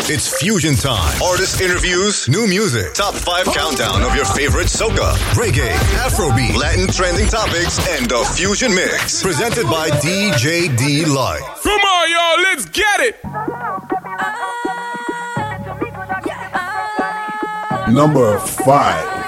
It's Fusion Time. Artist interviews, new music, top five countdown of your favorite soca, reggae, Afrobeat, Latin trending topics, and the Fusion Mix. Presented by DJ D Life. Come on, y'all, let's get it. Number five.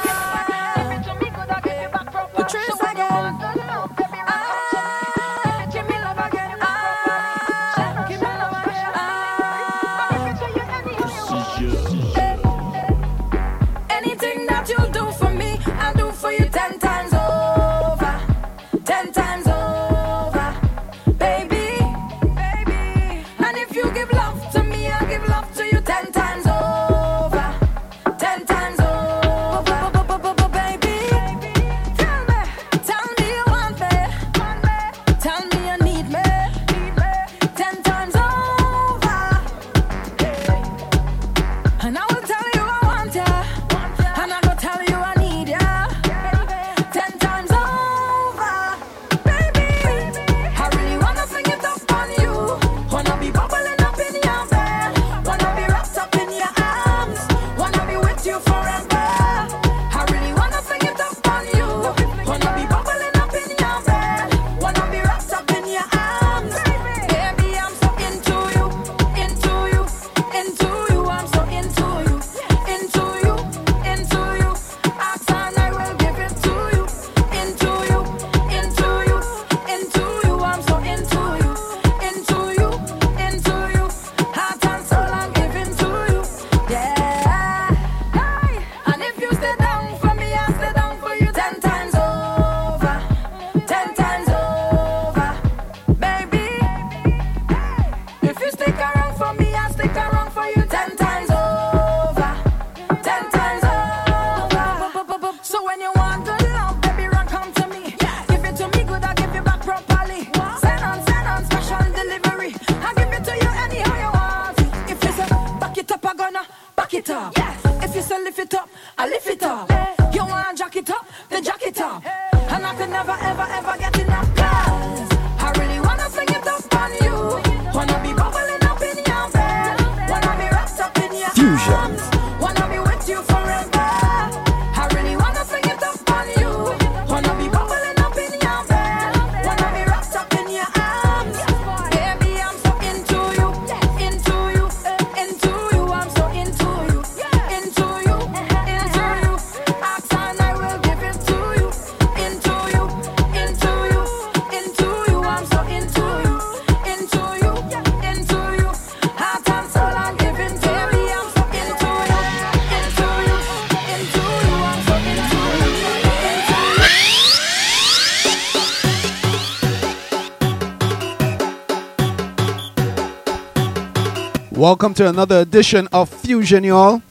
Welcome to another edition of Fusion, y'all.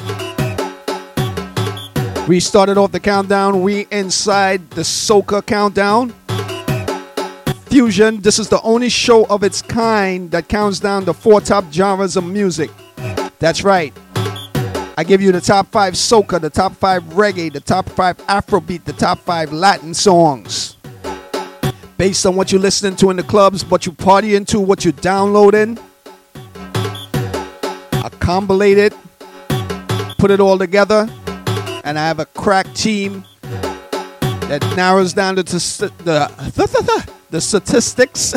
We started off the countdown. We inside the Soca countdown. Fusion, this is the only show of its kind that counts down the four top genres of music. That's right. I give you the top five soca, the top five reggae, the top five Afrobeat, the top five Latin songs. Based on what you're listening to in the clubs, what you partying to, what you're downloading compilate it, put it all together, and I have a crack team that narrows down the the, the statistics,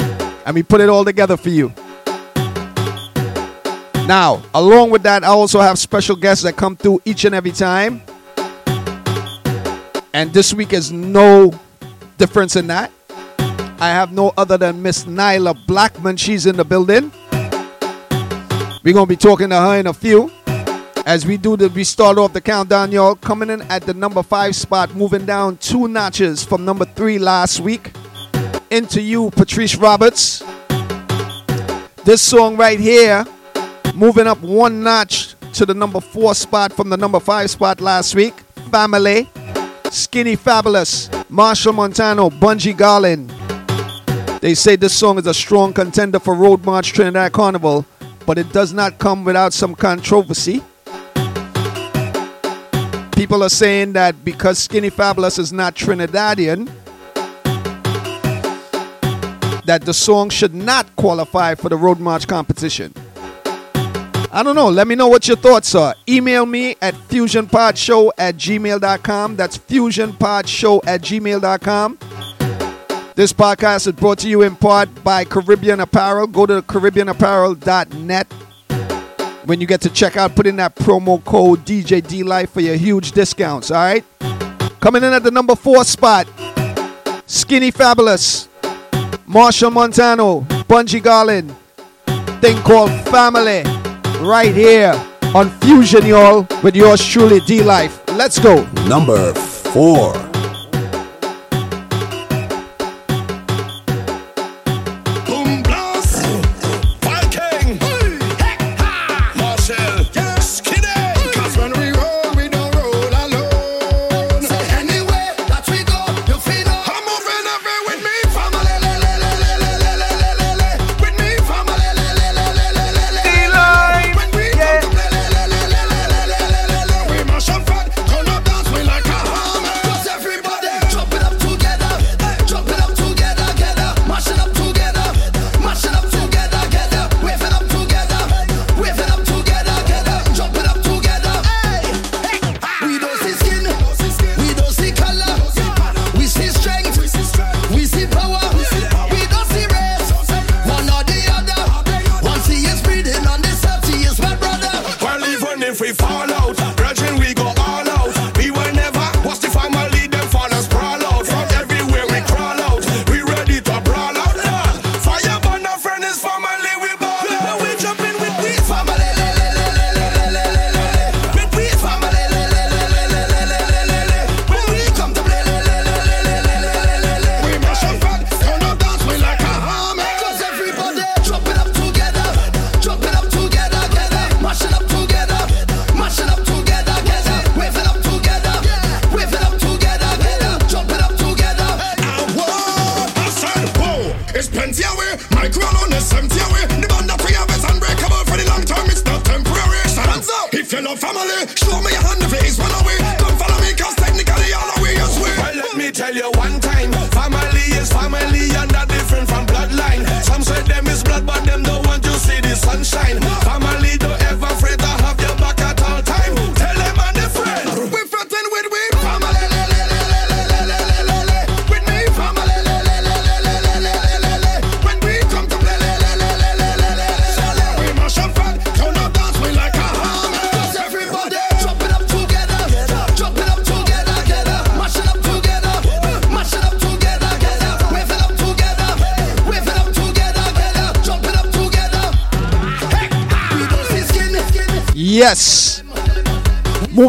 and we put it all together for you. Now, along with that, I also have special guests that come through each and every time. And this week is no difference in that. I have no other than Miss Nailah Blackman. She's in the building. We're gonna be talking to her in a few. As we do the we start off the countdown, y'all. Coming in at the number five spot, moving down two notches from number three last week. Into you, Patrice Roberts. This song right here, moving up one notch to the number four spot from the number five spot last week. Family, Skinny Fabulous, Machel Montano, Bunji Garlin. They say this song is a strong contender for Road March Trinidad Carnival but it does not come without some controversy. People are saying that because Skinny Fabulous is not Trinidadian, that the song should not qualify for the Road March competition. I don't know. Let me know what your thoughts are. Email me at fusionpodshow at gmail.com. That's fusionpodshow at gmail.com. This podcast is brought to you in part by Caribbean Apparel. Go to caribbeanapparel.net. When you get to check out, put in that promo code DJ Life for your huge discounts. All right. Coming in at the number four spot, Skinny Fabulous, Machel Montano, Bunji Garlin, thing called Family, right here on Fusion, y'all, with yours truly, D Life. Let's go. Number four.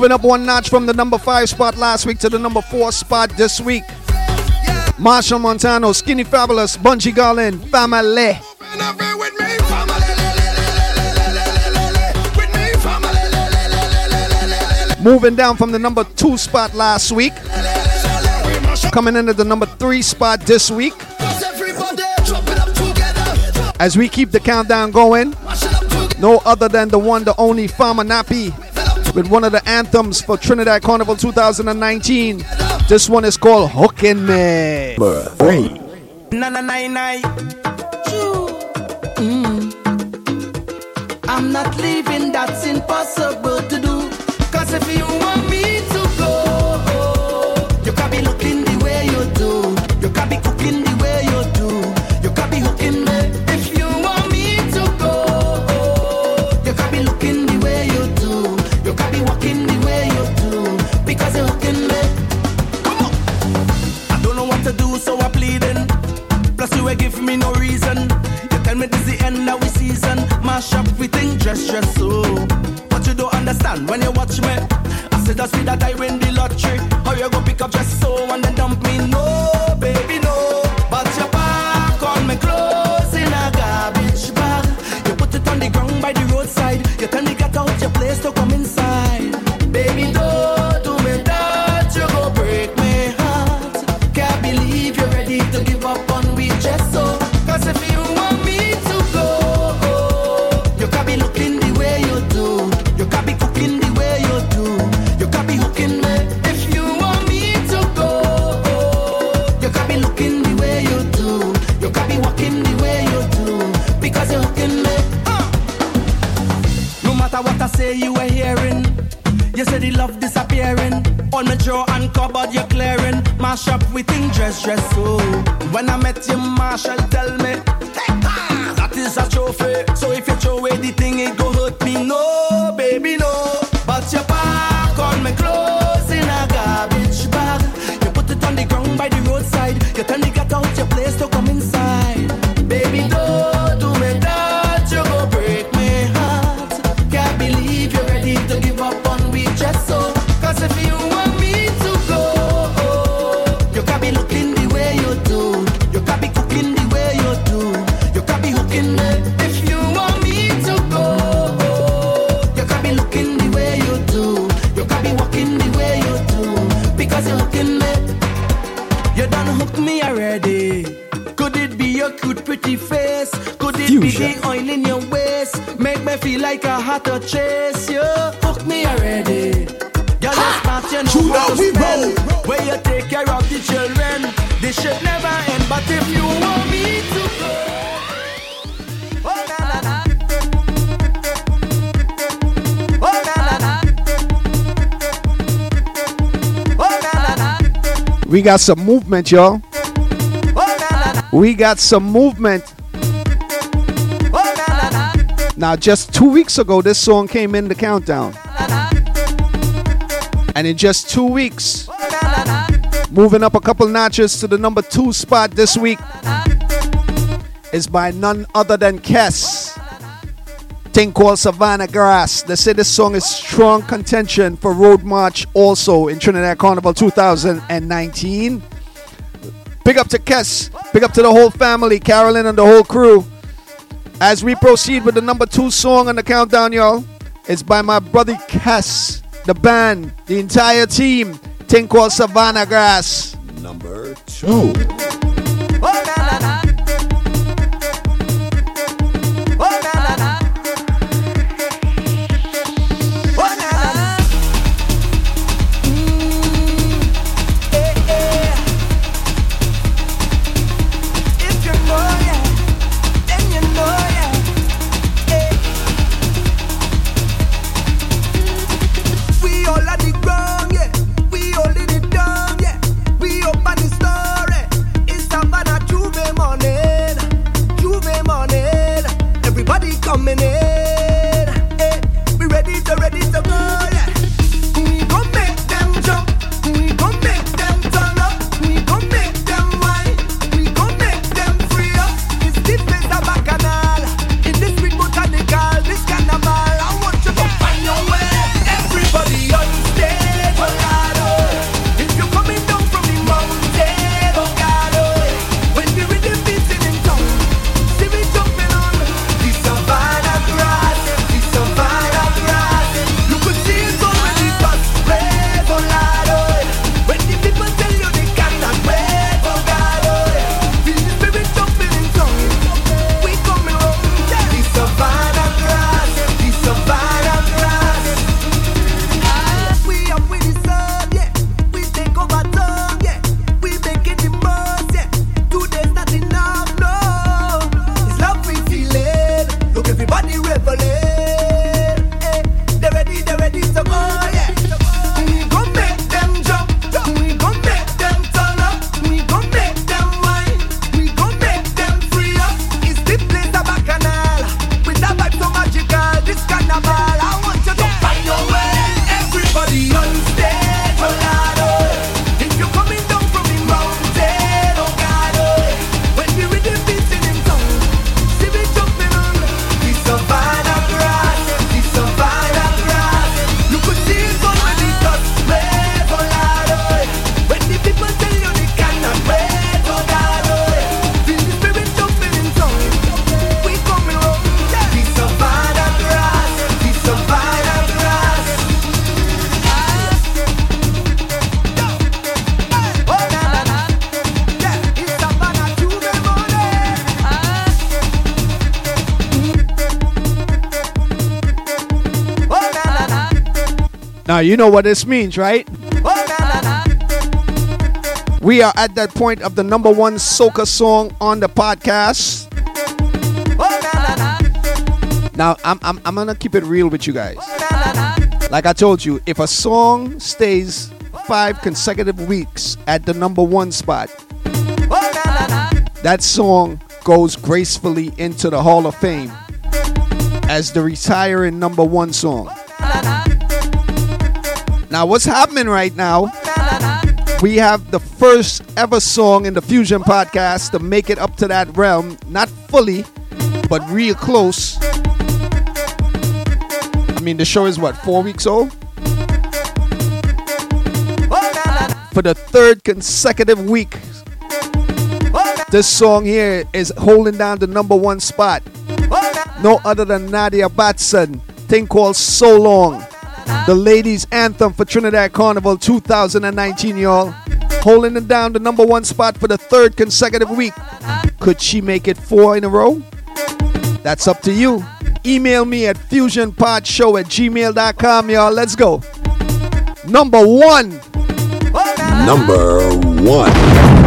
Moving up one notch from the number five spot last week to the number four spot this week. Machel Montano, Skinny Fabulous, Bunji Garlin, Family. Moving down from the number two spot last week. Coming into the number three spot this week. As we keep the countdown going, no other than the one, the only Farmer Nappy with one of the anthems for Trinidad Carnival 2019. This one is called Hookin' Me. Three. Na na na na. Mm. I'm not leaving, that's impossible to do. Cause if you want that I win the lottery. mash up with thing dress dress so. When I met you, Marshall, tell me your cute pretty face. Could it Fusion. be the oil in your waist? Make me feel like a hotter chase. You hook me already. Girl, let's part, you know how to we spend. Roll. Where you take care of the children. This should never end, but if you want me to go. We got some movement, y'all we got some movement. Now, just two weeks ago, this song came in the countdown. And in just two weeks, moving up a couple notches to the number two spot this week is by none other than Kes. Thing called Savannah Grass. They say this song is strong contention for Road March also in Trinidad Carnival 2019. Big up to Kes. Big up to the whole family, Carolyn and the whole crew. As we proceed with the number two song on the countdown, y'all, it's by my brother Kes, the band, the entire team. Thing Savannah Grass. Number two. you know what this means, right? Uh-huh. We are at that point of the number one soca song on the podcast. Uh-huh. Now, I'm, I'm, I'm gonna keep it real with you guys. Uh-huh. Like I told you, if a song stays five consecutive weeks at the number one spot, that song goes gracefully into the Hall of Fame as the retiring number one song. Now, what's happening right now? We have the first ever song in the Fusion podcast to make it up to that realm. Not fully, but real close. I mean, the show is what, four weeks old? For the third consecutive week, this song here is holding down the number one spot. No other than Nadia Batson. Thing called So Long. The ladies' anthem for Trinidad Carnival 2019, y'all. Holding it down the number one spot for the third consecutive week. Could she make it four in a row? That's up to you. Email me at fusionpodshow at gmail.com, y'all. Let's go. Number one. Number one.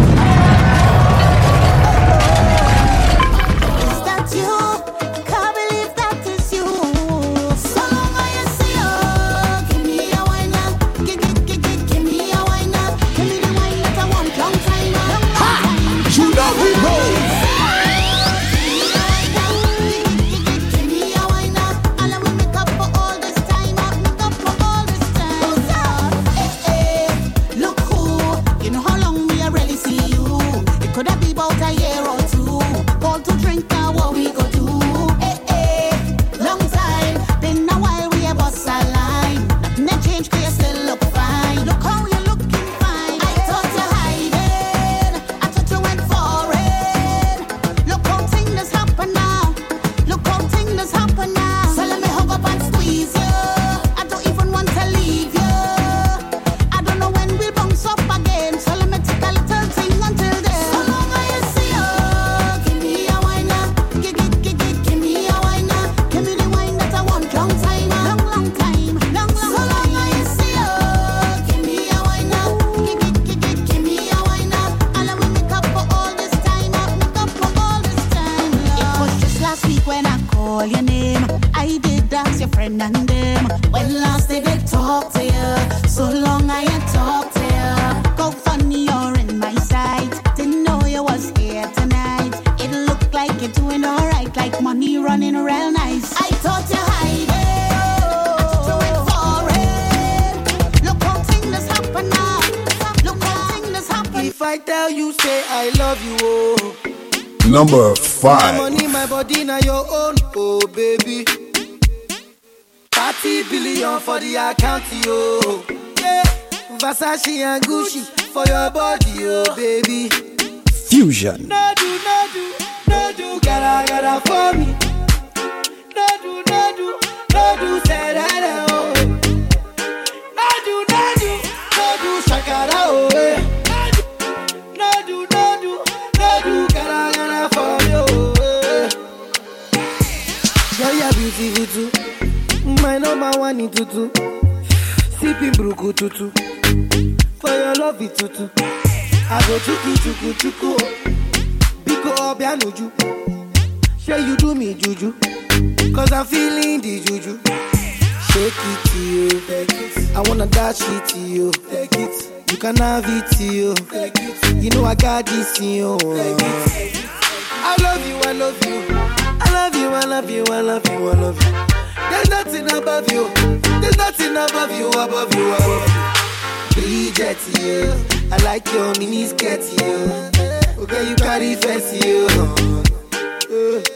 Skirt, you. Okay, you carry face, you.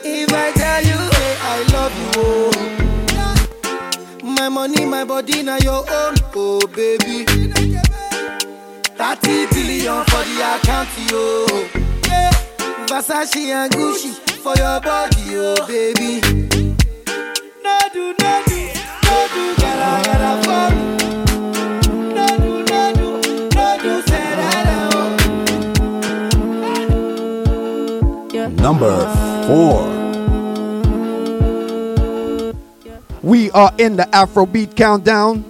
If I tell you, hey, I love you, oh. My money, my body, now your own, oh baby. 30 billion for the account, yo. Yeah. Versace and Gucci for your body, oh baby. No do, no do, no do, gotta, gotta for number four. We are in the Afrobeat countdown.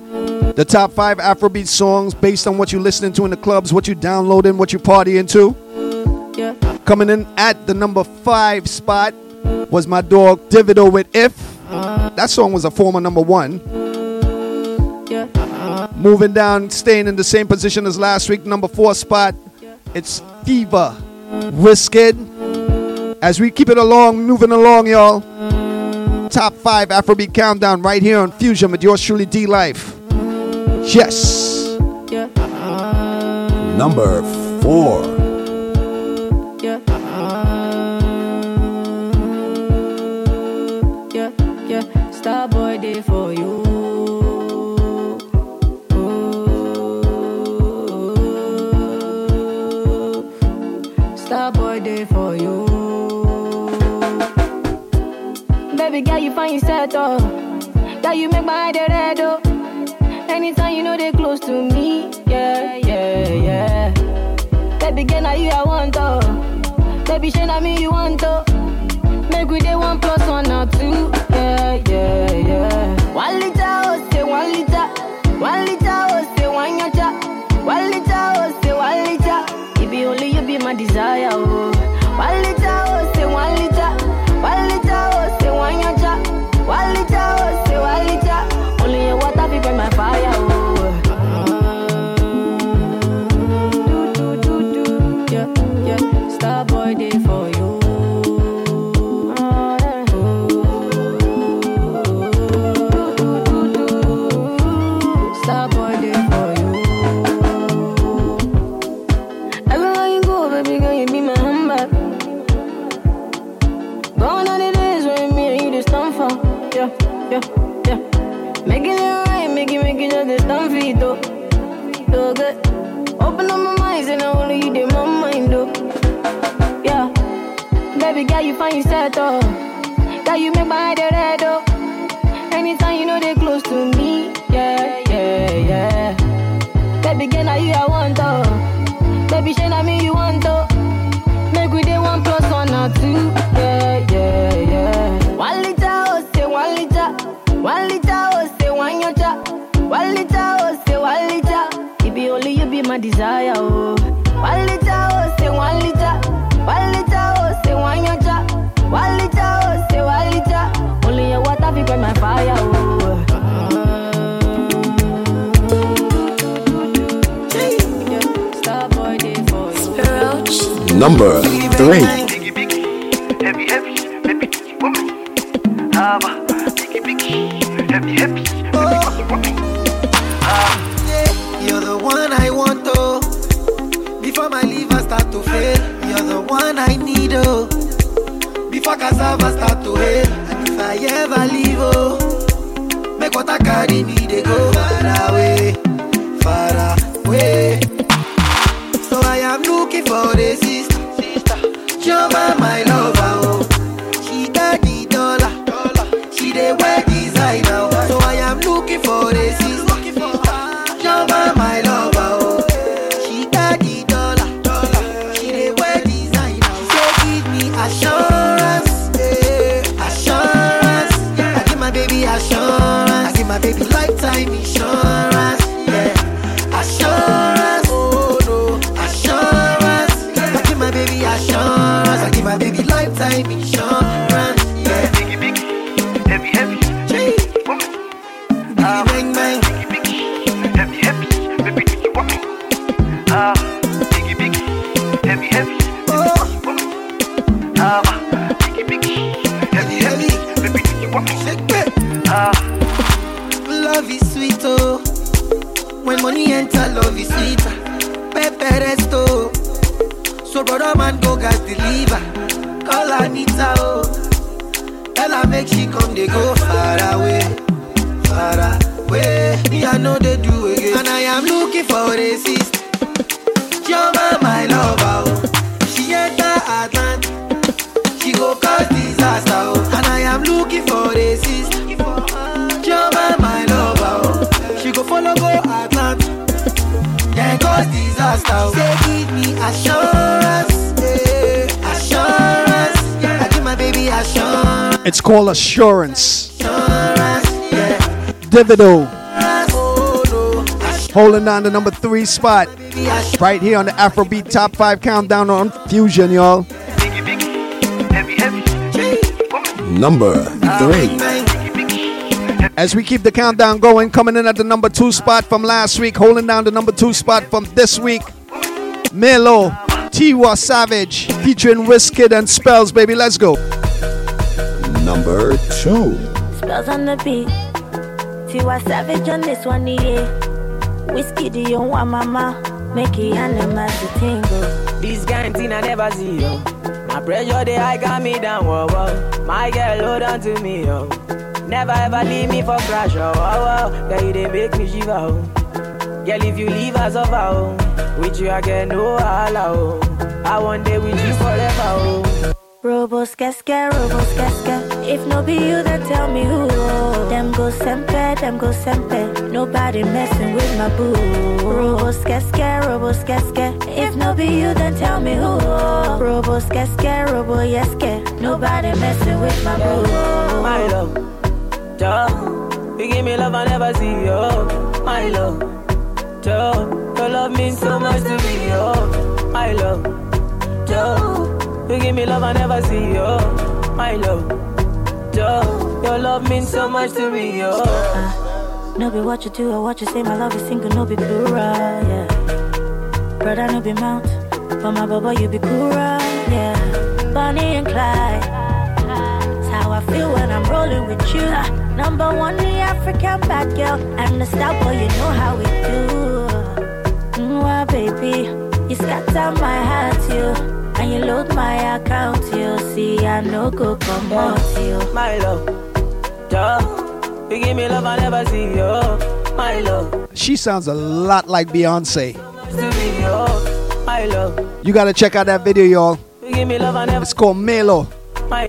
The top five Afrobeat songs based on what you're listening to in the clubs, what you're downloading, what you're partying to. Yeah. Coming in at the number five spot was my dog Davido with If. That song was a former number one. Yeah. Moving down, staying in the same position as last week, number four spot. It's Fever, Wizkid. As we keep it along, moving along, y'all. Top five Afrobeat countdown right here on Fusion with yours truly D Life. Yes. Number four. when you set up. That you make my head red, oh. Anytime you know they close to me, yeah, yeah, yeah. Baby, girl, now you I want, oh. Baby, shine on me, you want, oh. nigga done for me though. Feel good. Open up my mind and I wanna you in my mind though. Yeah. Baby girl, you find yourself though. Girl, you make my head red though. Anytime number three. You're the one I want, oh. Before my liver start to fail, you're the one I need, oh. Before cassava start to hail, and if I ever leave, oh, make water carry me, they go far away, far away. So I am looking for this. disaster. Say, give me assurance. Yeah. Assurance. Yeah. I give my baby assurance. It's called Assurance. assurance yeah. Davido. Oh, Holding on to number three spot. Right here on the Afrobeat Top 5 Countdown on Fusion, y'all. Number three we keep the countdown going, coming in at the number two spot from last week, holding down the number two spot from this week. Ma Lo, Tiwa Savage, featuring Wizkid and Spells, baby. Let's go. Number two. Spells on the beat. Tiwa Savage on this one, yeah. Whiskey, do you want mama? Make it animals to tingle. This kind thing I never see, yo. My pressure, they high got me down, whoa, whoa. My girl, hold on to me, yo. Never ever leave me for crash, oh, oh, oh. Girl, you they make me shiver, oh. Girl, if you leave us over, oh. With you, I get no holla, oh. I want day with you forever, oh. Robo skeske, robo skeske. If no be you, then tell me who. Oh. Them go sempe, them go sempe. Nobody messing with my boo. Robo skeske, robo skeske. If no be you, then tell me who. Oh. Robo skeske, robo yeske. Nobody messing with my boo. My love, duh. You give me love I never see, yo. My love, duh. Your love means so much to me, yo. My love, duh. You give me love I never see, yo. My love, duh. Your love means so much to me, yo. Uh, no be what you do or what you say, my love is single, no be plural, yeah. Brother, no be mount, but my baba, you be cool, yeah. Bonnie and Clyde, that's how I feel when I'm rolling with you. Number one, the African bad girl, and the star boy, you know how we do. Mwah, baby, you scatter my heart, you. And you load my account, you see, I no go come out, you. My love, duh. You give me love I never see, yo. My love, She sounds a lot like Beyonce. to me, yo. My love, You gotta check out that video, y'all. you give me love I never It's called Ma Lo.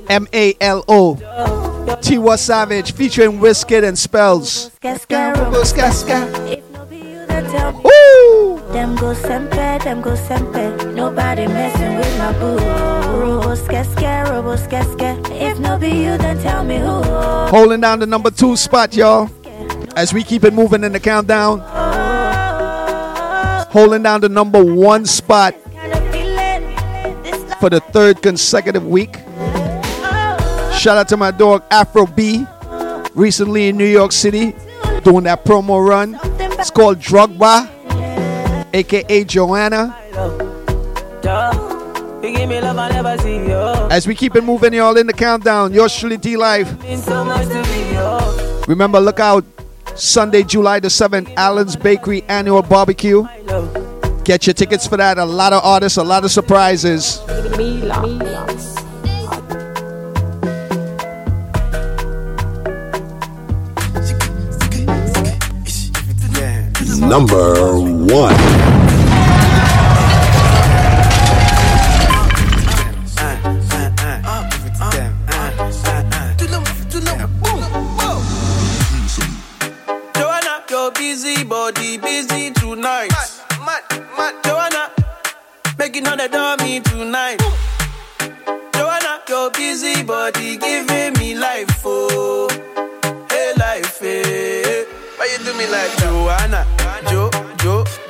M A L O. Tiwa Savage featuring Wizkid and Spells. Skeska, robo, skeska. If no be you, then tell me. Woo! Them go sempe, them go sempe. Nobody messing with my boo. If no be you, then tell me who. Holding down the number two spot, y'all. As we keep it moving in the countdown. Holding down the number one spot Kind of feeling this love. for the third consecutive week. Shout out to my dog Afro B. Recently in New York City, doing that promo run. It's called Drogba, aka Joanna. As we keep it moving, y'all in the countdown. Yours truly D Life. Remember, look out Sunday, July the 7th, Allen's Bakery Annual Barbecue. Get your tickets for that. A lot of artists, a lot of surprises. Number one. Joanna, your busy body busy tonight. Joanna, making all the dummy tonight. Joanna, your busy body giving me life, oh, hey life, hey. Why you do me like Joanna, Jo, Jo,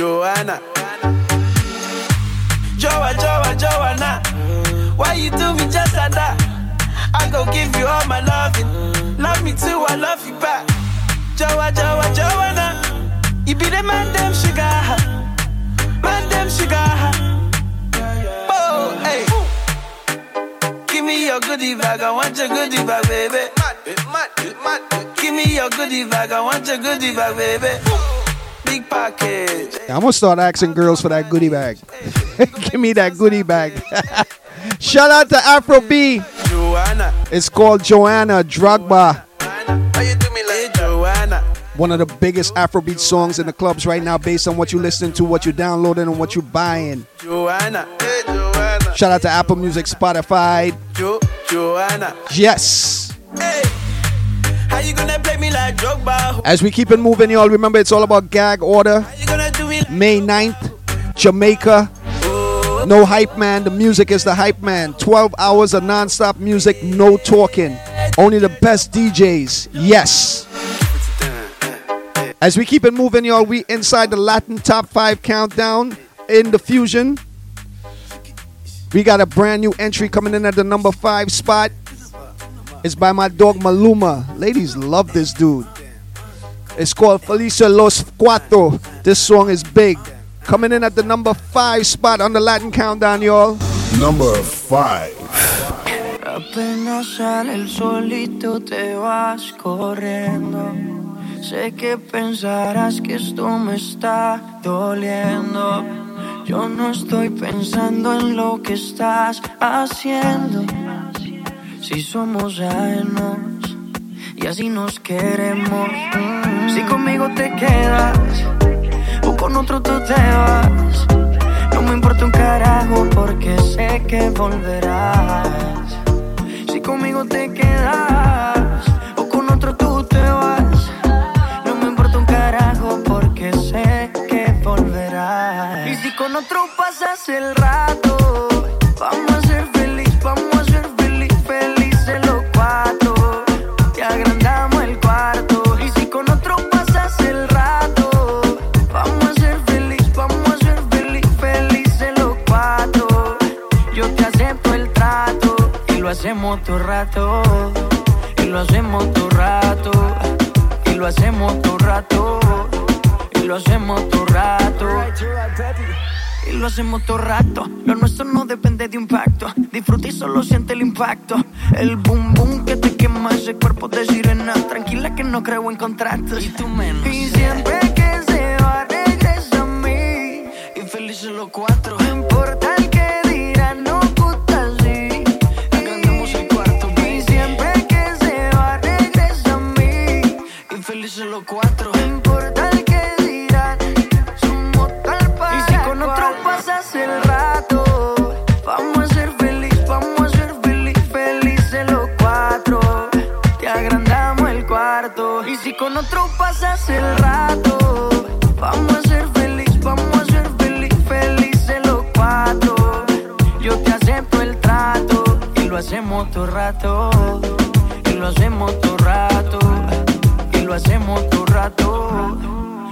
Joanna? Joa, Joa, Joanna. Why you do me just like that? I go give you all my loving. Love me too, I love you back. Joa, Joa, Joanna. You be the man, them sugar. Man, them sugar. Oh, hey. Give me me your goodie bag, I want your goodie bag, baby. Give me your goodie bag, I want your goodie bag, baby. I'm gonna start asking girls for that goodie bag. Give me that goodie bag. Shout out to Afro B. Joanna, It's called Joanna Drogba. how you do me like Joanna? One of the biggest Afrobeat songs in the clubs right now, based on what you're listening to, what you're downloading, and what you're buying. Joanna, hey Joanna, Shout out to Apple Music, Spotify. Jo, Joanna. Yes. Hey, like? As we keep it moving, y'all, remember it's all about gag order. How you gonna do me? May 9th, Jamaica. No hype man, the music is the hype man. 12 hours of non-stop music, no talking. Only the best DJs. Yes. As we keep it moving, y'all, we inside the Latin top five countdown in the fusion. We got a brand new entry coming in at the number five spot. It's by my dog Maluma. Ladies love this dude. It's called Felices Los Cuatro. This song is big. Coming in at the number five spot on the Latin countdown, y'all. Number five. Apenas sale el solito te vas corriendo. Sé que pensarás que esto me está doliendo. Yo no estoy pensando en lo que estás haciendo. Si somos ajenos y así nos queremos. Si conmigo te quedas o con otro tú te vas. No me importa un carajo porque sé que volverás. Si conmigo te quedas o con otro tú te vas. No me importa un carajo porque sé que volverás. Y si con otro pasas el rato, hacemos todo rato. Y lo hacemos todo rato. Y lo hacemos todo rato. Y lo hacemos todo rato. Y lo hacemos todo rato. Lo nuestro no depende de un pacto. Disfruta y solo siente el impacto. El boom boom que te quema ese cuerpo de sirena. Tranquila que no creo en contratos. Y tú menos. Y siempre que se va, regresa a mí. Y felices los cuatro. No importa hacemos todo rato. Y lo hacemos todo rato. Y lo hacemos todo rato.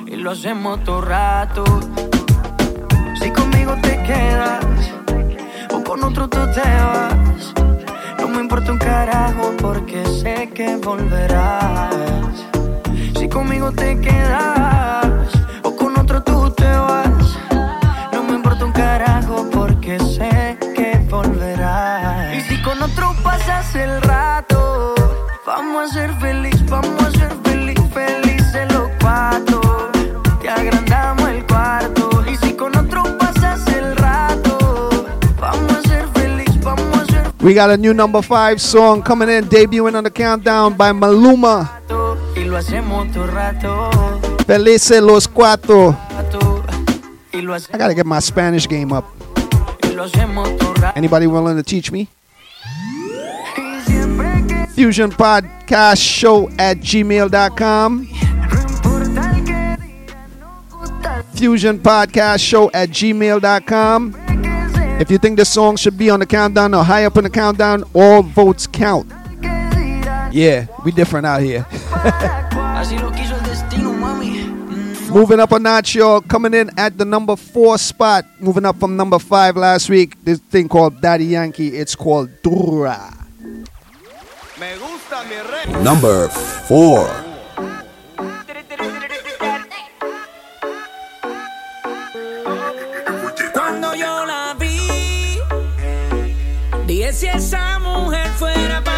Y lo hacemos todo rato. Si conmigo te quedas o con otro tú te vas. No me importa un carajo porque sé que volverás. Si conmigo te quedas o con otro tú te vas. No me importa un carajo porque sé que volverás. Y si con otro pasas el rato, vamos a ser feliz, vamos a ser feliz, felices los cuatro. Te agrandamos el cuarto. Y si con otro pasas el rato, vamos a ser feliz, vamos a ser We got a new number five song coming in, debuting on the countdown by Maluma. Felices los cuatro. I gotta get my Spanish game up. Anybody willing to teach me? Fusion Podcast Show at gmail.com. Fusion Podcast Show at gmail.com. If you think this song should be on the countdown or high up in the countdown, all votes count. Yeah, we different out here. Así lo quiso el destino, mami. Moving up a notch, y'all. Coming in at the number four spot. Moving up from number five last week. This thing called Daddy Yankee. It's called Dura. Number four. Cuando yo la vi, dije si esa mujer fuera para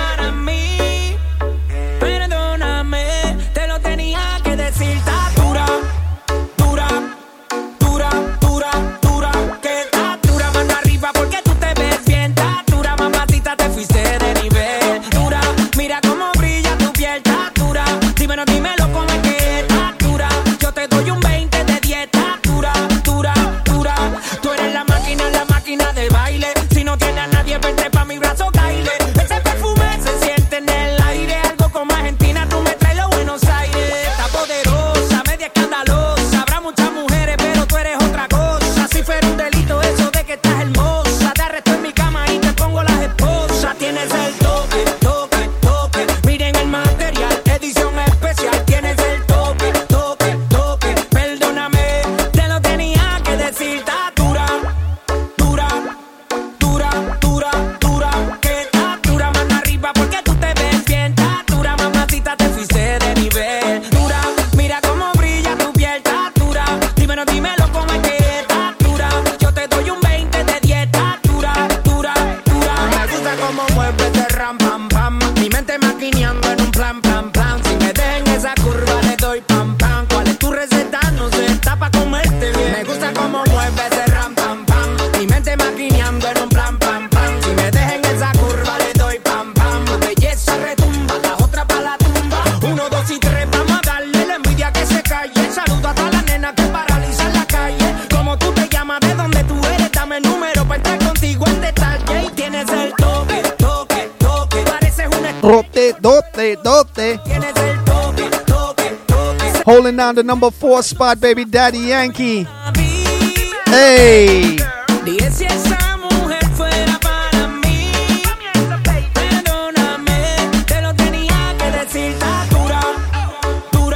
the number four spot, baby daddy Yankee. Hey.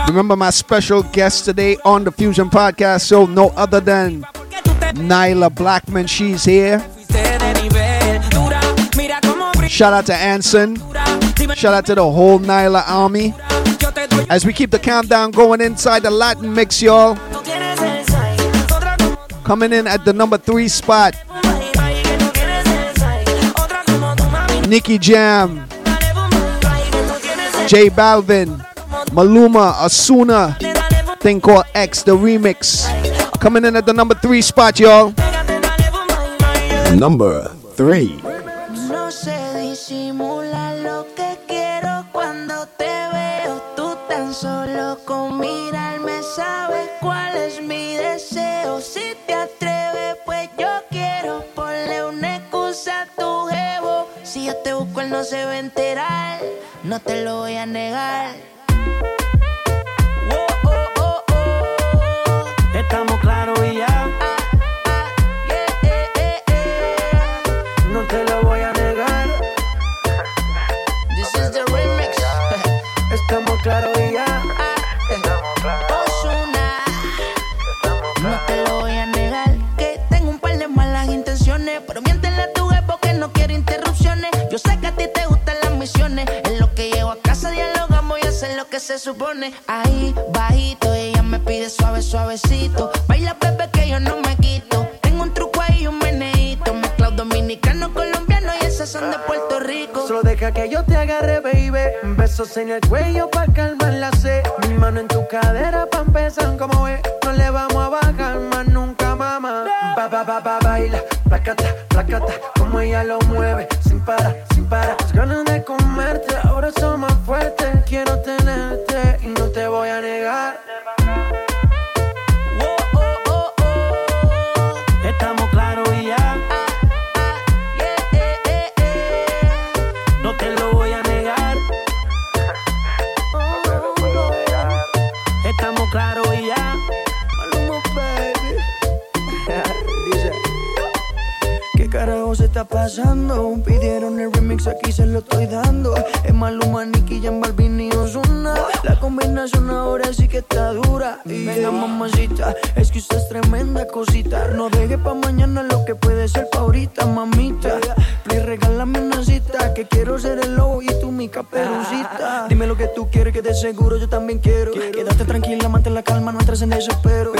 Remember my special guest today on the Fusion Podcast so no other than Nailah Blackman. She's here. Shout out to Anson. Shout out to the whole Nailah army. As we keep the countdown going inside the Latin mix, y'all. Coming in at the number three spot. Nicky Jam. J Balvin. Maluma. Ozuna. Thing called X, the remix. Coming in at the number three spot, y'all. Number three. Te busco, él no se va a enterar. No te lo voy a negar. Estamos claros y ya. No te lo voy a negar. This is the remix. Estamos claros y ya. Se supone. Ahí bajito ella me pide suave suavecito, baila bebé que yo no me quito. Tengo un truco ahí un meneíto, mezclado dominicano colombiano y esas son de Puerto Rico. Solo deja que yo te agarre, baby. Besos en el cuello pa' calmar la sed. Mi mano en tu cadera pa' empezar como ves. No le vamos a bajar más nunca, mamá. Ba, ba, ba, ba, baila. Placata, placata. Como ella lo mueve. Sin parar, sin ganas pasando? Pidieron el remix, aquí se lo estoy dando. Es Maluma, Nicky, Jan Balvin y Ozuna. La combinación ahora sí que está dura. Y Venga, mamacita, es que usted es tremenda cosita. No deje pa' mañana lo que puede ser pa' ahorita, mamita. Please, regálame una cita, que quiero ser el lobo y tú mi caperucita. Dime lo que tú quieres, que de seguro yo también quiero. Quédate tranquila, mantén la calma, no entres en desespero.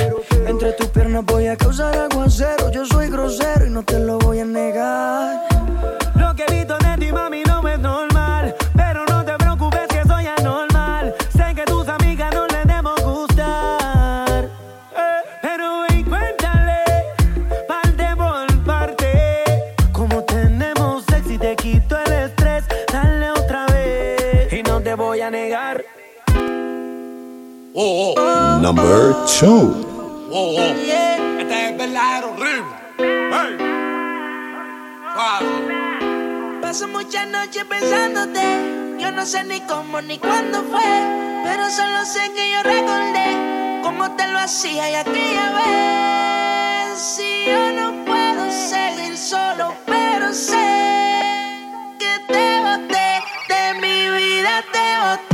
Entre tus piernas voy a causar aguacero. Yo soy grosero y no te lo voy a negar. Oh, oh, Number two. oh, es verdadero ritmo. Hey. Fácil. Paso muchas noches pensándote. Yo no sé ni cómo ni cuándo fue. Pero solo sé que yo recordé cómo te lo hacía y aquella vez. Si yo no puedo seguir solo, pero sé que te boté. De mi vida te boté.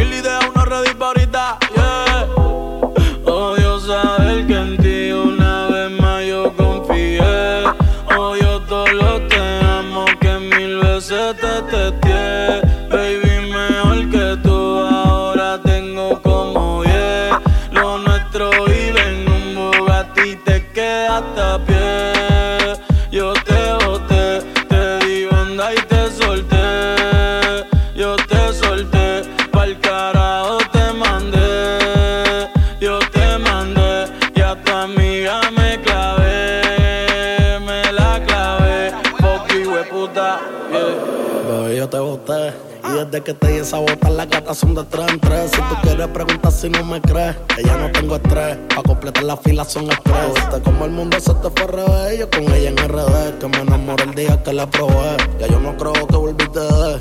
son de tres en tres. Si tú quieres preguntar si no me crees, que ya no tengo estrés. Pa' completar la fila son estrés. Viste como el mundo se te fue revés. Yo con ella en RD, que me enamoré el día que la probé. Ya yo no creo que volviste de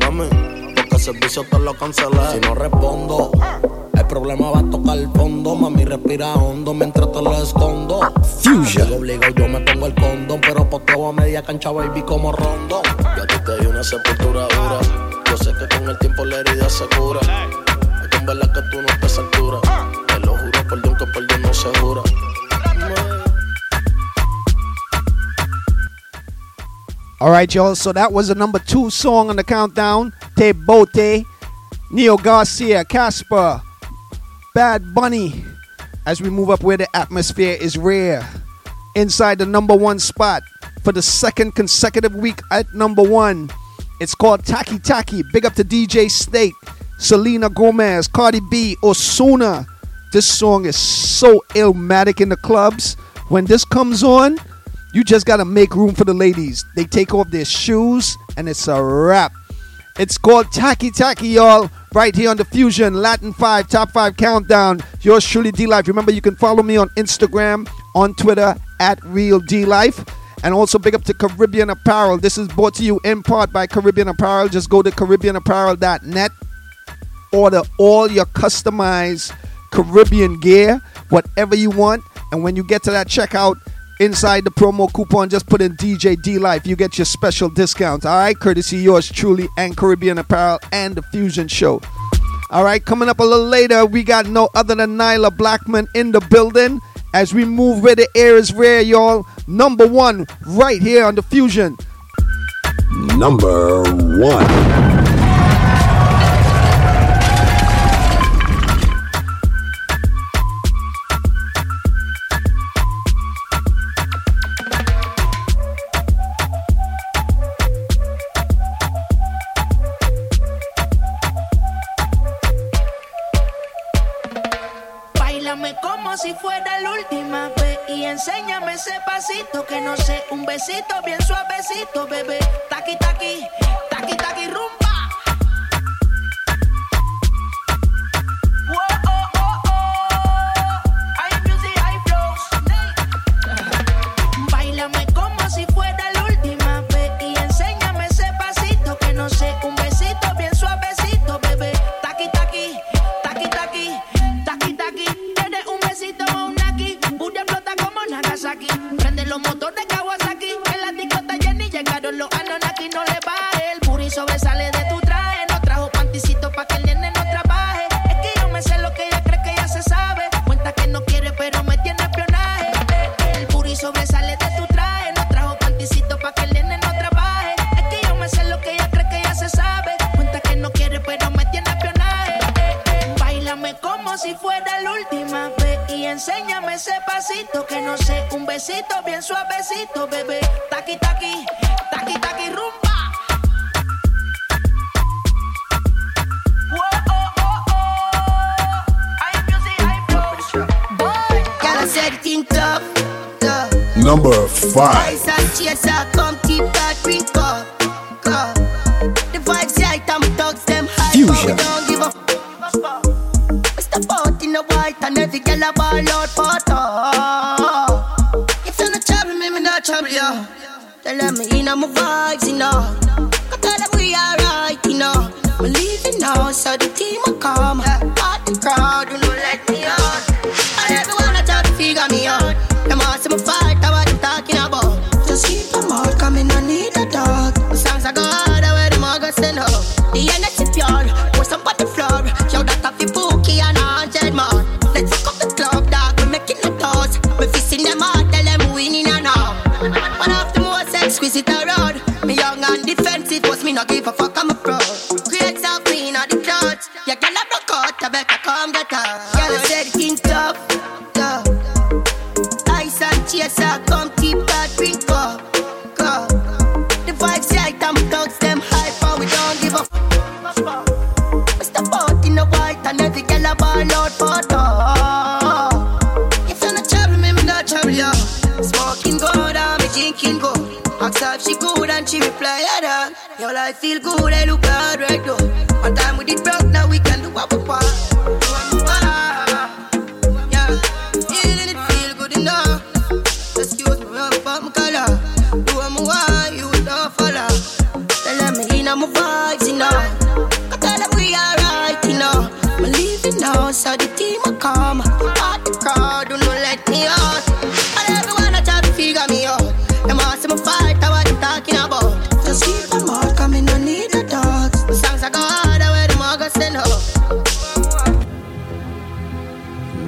mami. Porque el servicio te lo cancelé. Si no respondo, el problema va a tocar el fondo. Mami, respira hondo mientras te lo escondo. Fusion. Yo obligo, yo me pongo el condón. Pero poteo a media cancha, baby, como rondo. Ya te di una sepultura dura. Sé que con el tiempo la herida se cura. Es en verdad que tú no estás a altura. Te lo juro por Dios que por Dios no se jura. All right, y'all. So that was the number two song on the countdown. Te Bote, Nio Garcia, Casper, Bad Bunny. As we move up where the atmosphere is rare. Inside the number one spot for the second consecutive week at number one. It's called Taki Taki. Big up to DJ Snake, Selena Gomez, Cardi B, Ozuna. This song is so illmatic in the clubs. When this comes on, you just gotta make room for the ladies. They take off their shoes and it's a wrap. It's called Taki Taki, y'all. Right here on the Fusion Latin 5 Top 5 Countdown. Yours truly, D Life. Remember, you can follow me on Instagram, on Twitter, at Real D Life. And also big up to Caribbean Apparel. This is brought to you in part by Caribbean Apparel. Just go to CaribbeanApparel.net. Order all your customized Caribbean gear, whatever you want. And when you get to that checkout, inside the promo coupon, just put in DJ D Life. You get your special discount. All right, courtesy yours truly and Caribbean Apparel and the Fusion Show. All right, coming up a little later, we got no other than Nailah Blackman in the building. As we move where the air is rare, y'all. Number one, right here on the Fusion. Number one. Sé, The energy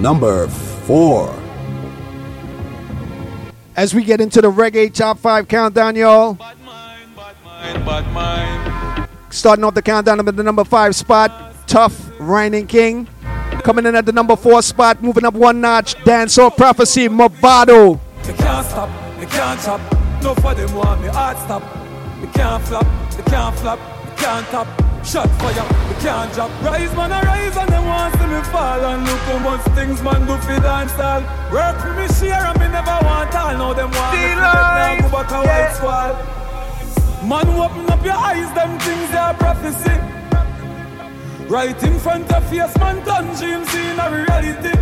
Number four. As we get into the reggae top five countdown, y'all. Starting off the countdown at the number five spot, Tough Reigning King. Coming in at the number four spot, moving up one notch, Dancehall Prophecy, Mavado. Me can't stop, me can't chop. No for them want me hard stop. Me can't flop, me can't flop, me can't top. Shot fire, me can't drop. Rise man, I rise and them want see me fall. And look how much things man do fi dance all. Work for me share and me never want all. Now them want me to now go back a white squall. Man, open up your eyes, them things they are prophecy. Right in front of face, man, done dreams in a reality.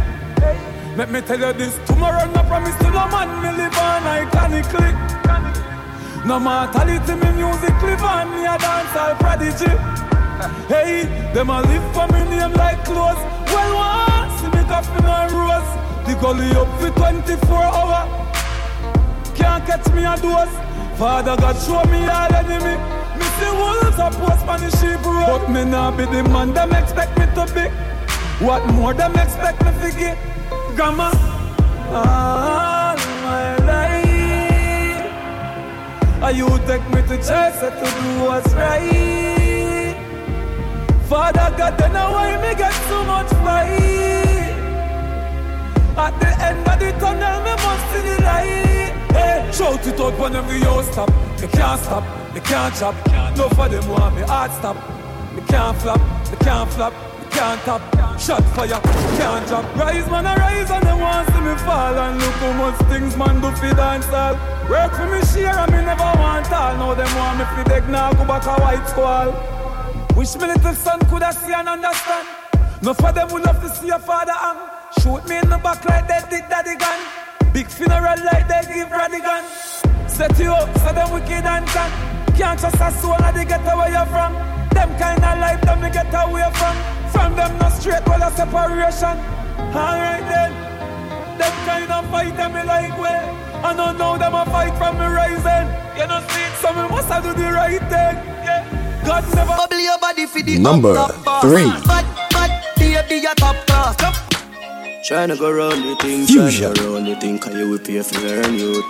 Let me tell you this, tomorrow no promise to no man, me live on iconically. No mortality, me music live on, me a dance all prodigy. Hey, them a live for me name like clothes. Well, one, see me coffin and rose. The gully up for 24 hour. Can't catch me a dose. Father God show me all enemy. Me see wolves a post on the sheep road. But me nah be the man them expect me to be. What more them expect me to get? Grandma, all my life. Are you take me to church to do what's right? Father God, then know why me get so much fight. At the end of the tunnel, me must see the light. Hey, shout it out when every yo stop. Me can't stop, me can't chop. No for them want me hard stop. Me can't flop, me can't flop, me can't top. Shot fire, can't drop. Rise man, I rise and them want see me fall. And look how much things man do fi dance all. Work for me share and me never want all. Now them want me fi dig now go back a white squall. Wish me little son coulda see and understand. No for them would love to see your father hang. Shoot me in the back like they did daddy gun. Big funeral like they give Radigan. Set you up so them wicked and can. Can't trust a soul and they get away you from. Them kind of life them me get away from. From them no straight well a separation. Alright then. Them kind of fight them me like way. I don't know them a fight from me rising. You know see so me must a do the right thing. Yeah. God never bubble your body for the Number up, up, up. three. But, but, baby, you're top class. Top. Tryna go round the thing, Fusion. tryna go round the thing, cause you will pay for learn youth.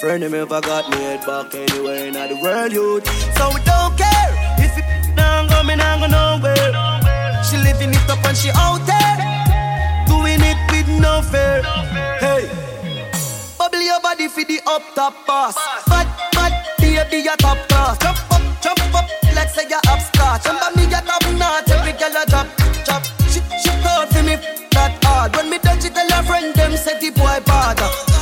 Friend of me ever got me head back anywhere in the world youth. So we don't care if it now go, me now go nowhere. She living it up and she out there, doing it with no fair. Hey, bubble your body for the up top boss. Bad, bad, baby, your top class. Jump up, let's say you're upstart. Remember me, you're top notch, every girl a drop, drop. She, she thought for me that hard. When me touch it, tell her friend them say the boy bad.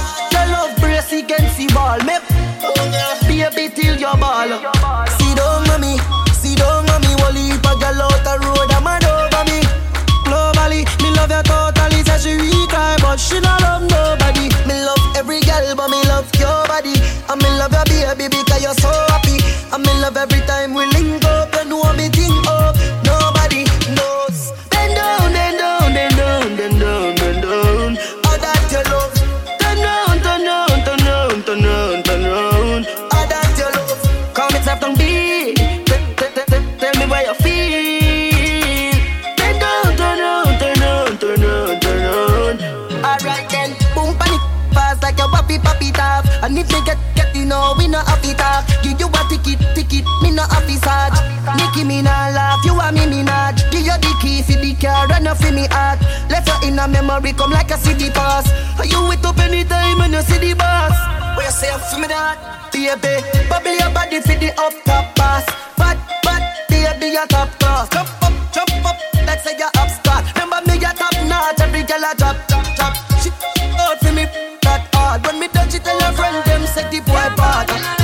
Every time we link up. You know me think up. Nobody knows. Bend down, bend down, bend down, bend down, bend down. All that you love. Turn round, turn round, turn round, turn round, turn round. All that you love. Call me Seth Tongue B. T- t- t- t- Tell me where you feel. Bend down, turn round, turn round, turn round, turn round. Alright then, boom panic fast like a wappy papi tap. And if they get get you know we not happy talk. Give you Nicki me not laugh, you and me me not. Give you the key for the car, run off in me heart. Left you in a memory, come like a city pass. Are you wait up anytime when you see the boss? Where you say for me that? Baby, bubble your body for the up top pass. Bad, bad, baby, your top class. Jump up, jump up, let's say you're upstart. Remember me, your top notch, every girl a drop, drop, drop. She out for me that hard. When me touch it, tell her friend them say the boy bad.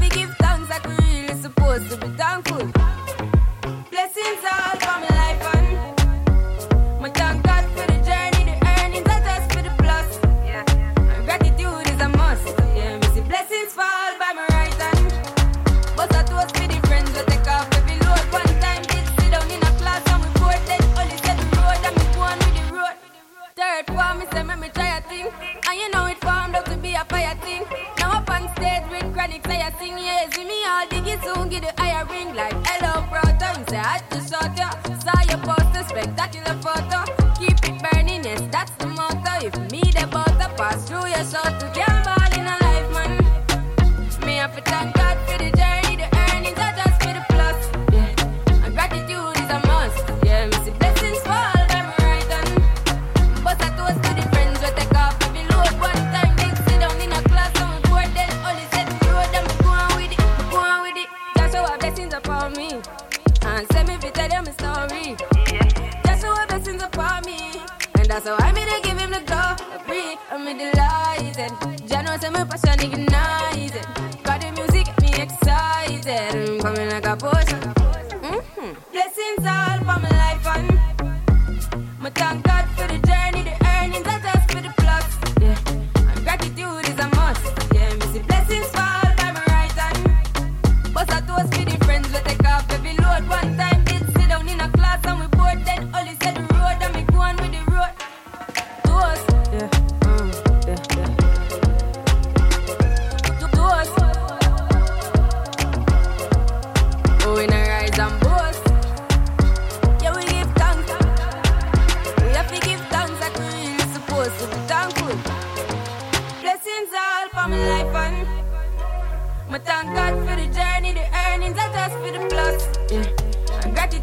ring like hello, brother. You say, I just shot ya. Saw your poster, spectacular photo. Keep it burning, yes, that's the motto. If me the butter pass through your shot, passion ignited.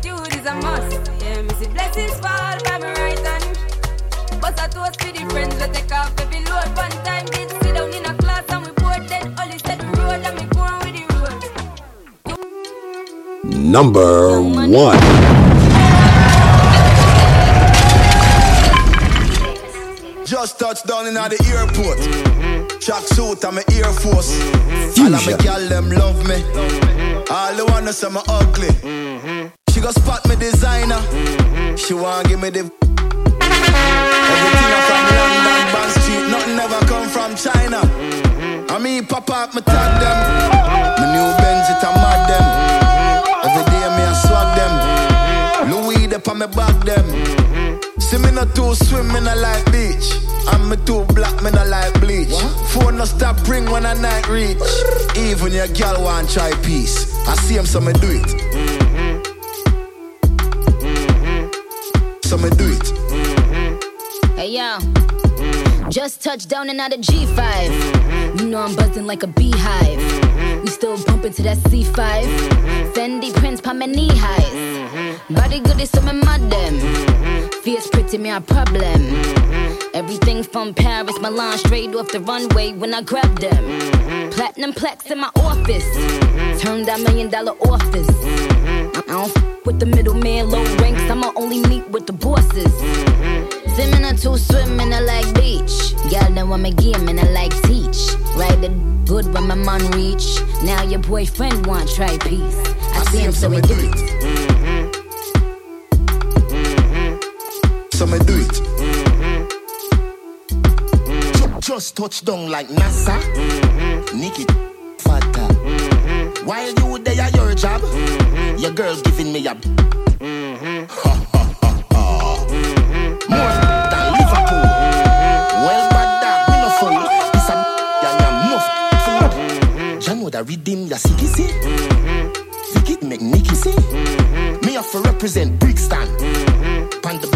Gratitude is a must. Yeah, me see blessings fall by my right hand. But I toast for the friends we take off every load. One time did sit down in a class and we bored then only said road and me go on with the road. Number one. Just touched down in at the airport. Mm-hmm. Track suit and my Air Force. Mm-hmm. All of my gal them love me. All the wanna say me ugly. She go spot me designer. She want give me the. Everything I from London, Bond Street. Nothing ever come from China. I mean, pop up, me tag them. My new Benz, it a mad them. Every day me a swag them. Louis, they on me back them. See me not too swim, me not like beach. And me too black, me not like bleach. Phone no stop ring when a night reach. Even your girl want try peace. I see him, so me do it. So me do it. Mm-hmm. Hey yo, mm-hmm. just touched down and out of G5. Mm-hmm. You know I'm buzzing like a beehive. We still bumping to that C5. Fendi prints pa my knee highs. Body good is some mad them. Fierce pretty me a problem. Everything from Paris, Milan, straight off the runway when I grab them. Platinum plaques in my office. Turn that million dollar office. I don't f- with the middleman, low ranks. I'ma only meet with the bosses. Swimming or two swimming, I like beach. Y'all know I'm a game and I like teach. Ride the good when my man reach. Now your boyfriend want try peace. I, see him, so he do it. So me do it. Ju- Just touch down like NASA. Nikki Fata. While you there at your job, your girl giving me a. Ha ha ha ha. More than Liverpool. Mm-hmm. Well, bad dog, we no fool. This a and a muff fool. Know that redeem ya see see. Mm-hmm. Vicky make Nicky see. Mm-hmm. Me have to represent Brixton. Pan the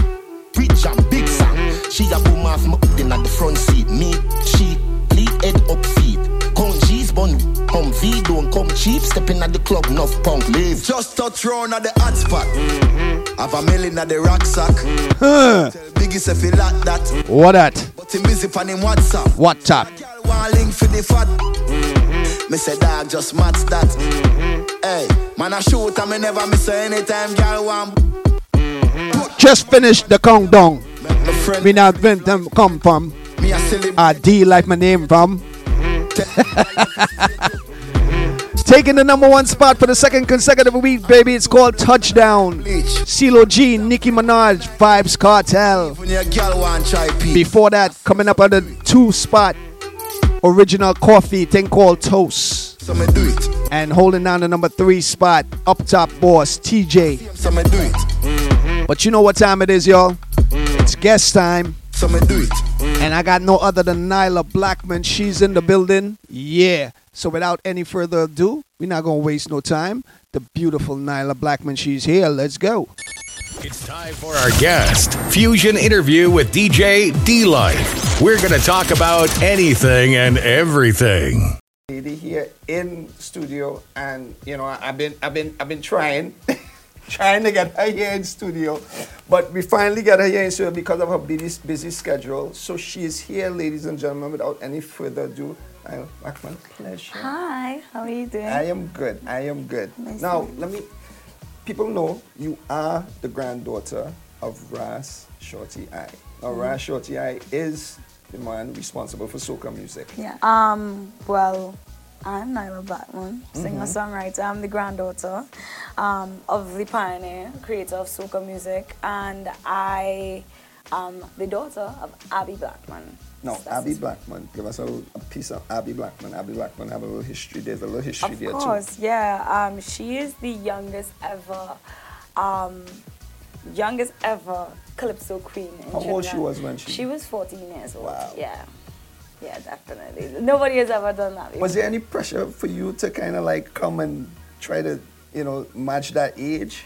bridge and big song. She a boom off my in at the front seat. Me, she, lead head up feet. Count G's bun, come V, don't come cheap. Stepping at the club, enough punk leave. Just touch round at the hot spot. Mm-hmm. Have a million at the rucksack. Huh. Mm-hmm. Tell Biggie say fi like that. What that? But him busy on him WhatsApp. What top? One link for the fat. Mm-hmm. Me say dog just match that. Hey, man I shoot and me never miss her anytime girl want. Just finished the countdown. My friend, Me not vent them come from. me a silly I D like my name from. Taking the number one spot for the second consecutive week, baby. It's called Touchdown. Stylo G, Nicki Minaj, Vybz Kartel. when your girl want try peace. Before that, coming up at the two spot, original Koffee thing called Toast. So me do it. And holding down the number three spot, up top boss TJ. So me do it. But you know what time it is, y'all? It's guest time. So me do it. Mm. And I got no other than Nailah Blackman. She's in the building. Yeah. So without any further ado, we're not gonna waste no time. The beautiful Nailah Blackman, she's here. Let's go. It's time for our guest fusion interview with DJ D Life. We're going to talk about anything and everything. Lady here in studio, and you know I've been I've been I've been trying. Trying to get her here in studio, but we finally got her here in studio because of her busy, busy schedule. So she is here, ladies and gentlemen. Without any further ado, Nailah Blackman, pleasure. Hi, how are you doing? I am good. I am good. Nice now, let me. People know you are the granddaughter of Ras Shorty I. Now, Mhm. Ras Shorty I is the man responsible for soca music. Yeah. Um. Well, I'm Nailah Blackman, Mhm. singer-songwriter. I'm the granddaughter um, of the pioneer, creator of soca music, and I am the daughter of Abby Blackman. No, That's Abby Blackman, give us a, little, a piece of Abby Blackman. Abby Blackman have a little history. There's a little history there too. Of there course, yeah. Um, she is the youngest ever, um, youngest ever calypso queen. In How old she was when she- She was 14 years old. Wow. Yeah. Yeah, definitely. Nobody has ever done that. too. Was there any pressure for you to kind of like come and try to, you know, match that age?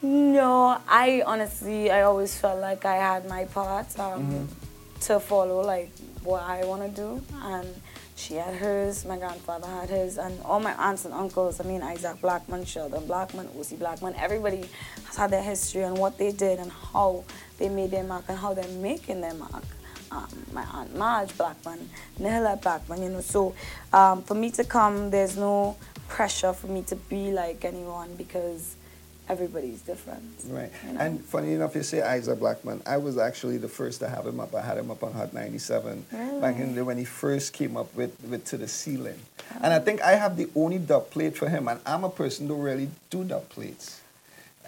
No, I honestly, I always felt like I had my part um, to follow, like what I want to do, and she had hers. My grandfather had his, and all my aunts and uncles. I mean, Isaac Blackman, Sheldon Blackman, Uzi Blackman. Everybody has had their history and what they did and how they made their mark and how they're making their mark. Um, my aunt Marge Blackman, Nihila Blackman, you know. So um, for me to come, there's no pressure for me to be like anyone because everybody's different. Right. you know. And funny enough, you say Isaac Blackman. I was actually the first to have him up. I had him up on Hot 97 back in the day when he first came up with, with To the Ceiling. And I think I have the only dub plate for him. And I'm a person who don't really do dub plates.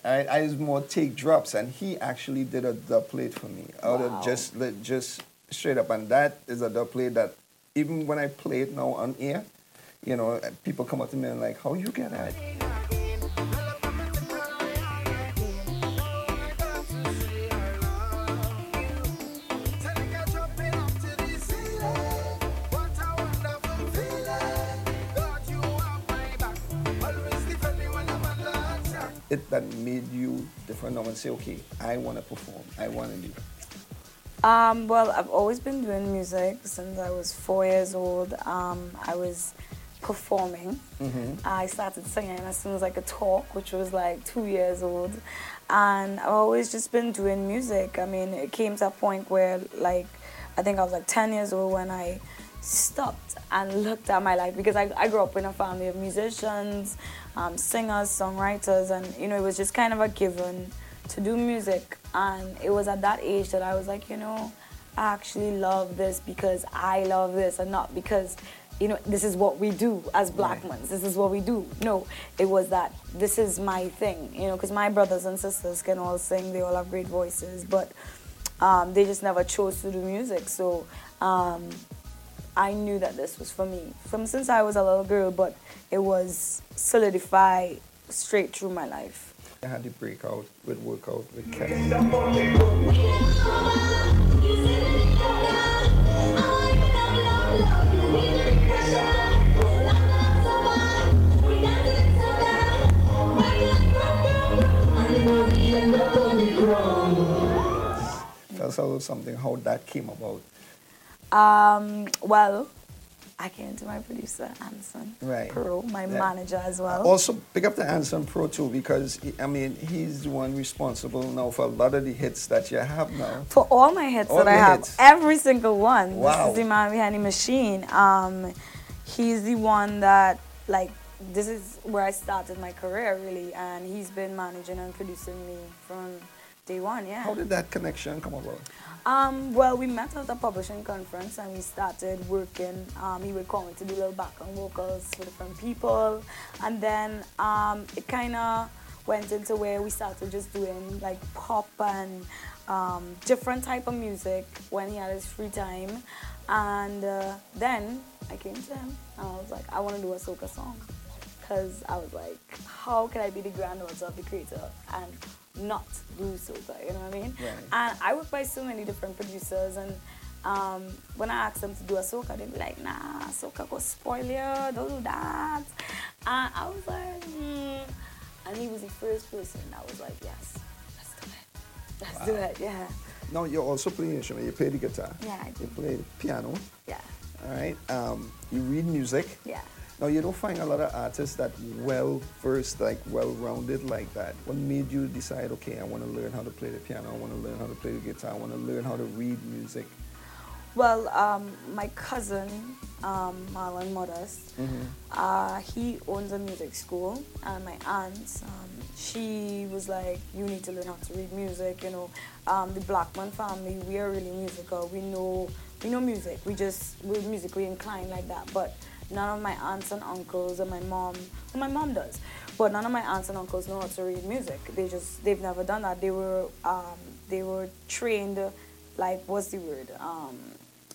I, I just more take drops, and he actually did a dub plate for me. Out Wow. of just just straight up. And that is a play that even when I play it now on air, you know, people come up to me and like, how you get that? It that made you different now and say, okay, I want to perform, I want to do. Um, well, I've always been doing music since I was four years old. Um, I was performing. Mm-hmm. I started singing as soon as I could talk, which was like two years old. And I've always just been doing music. I mean, it came to a point where, like, I think I was like 10 years old when I stopped and looked at my life because I, I grew up in a family of musicians, um, singers, songwriters, and you know, it was just kind of a given to do music. And it was at that age that I was like, you know, I actually love this because I love this and not because you know, this is what we do as black ones. This is what we do. No, it was that this is my thing, you know, because my brothers and sisters can all sing, they all have great voices, but um, they just never chose to do music. So um, I knew that this was for me from since I was a little girl, but it was solidified straight through my life. I had to break out with workout with Kevin. Tell us something how that came about. Um, well, I came to my producer, Anson Right. Pro, my Yeah. manager as well. Also, pick up the Anson Pro too because he- I mean he's the one responsible now for a lot of the hits that you have now. For all my hits All that I have, hits. every single one. Wow. This is the man behind the machine. Um, he's the one that like this is where I started my career really, and he's been managing and producing me from day one. Yeah. How did that connection come about? Um, well, we met at a publishing conference and we started working. Um, he would call me to do little background vocals for different people. And then um, it kind of went into where we started just doing like pop and um, different type of music when he had his free time. And uh, then I came to him and I was like, I want to do a soca song. Because I was like, how can I be the granddaughter of the creator and not do soca? You know what I mean? Right. And I work by so many different producers, and um, when I ask them to do a soca, they'd be like, nah, soca go spoil you, don't do that. And I was like, hmm. And he was the first person that was like, yes, let's do it. Let's do it, yeah. Now you're also playing instrument. You play the guitar. Yeah, I You play the piano. Yeah. All right. Um, you read music. Yeah. Now you don't find a lot of artists that well versed, like well rounded like that. What made you decide? Okay, I want to learn how to play the piano. I want to learn how to play the guitar. I want to learn how to read music. Well, um, my cousin, um, Marlon Modest, uh, he owns a music school, and my aunt, um, she was like, "You need to learn how to read music." You know, um, the Blackman family, we are really musical. We know, we know music. We just we're musically inclined like that. But none of my aunts and uncles and my mom, well, my mom does, but none of my aunts and uncles know how to read music. They just they've never done that. They were um, they were trained, like what's the word? Um,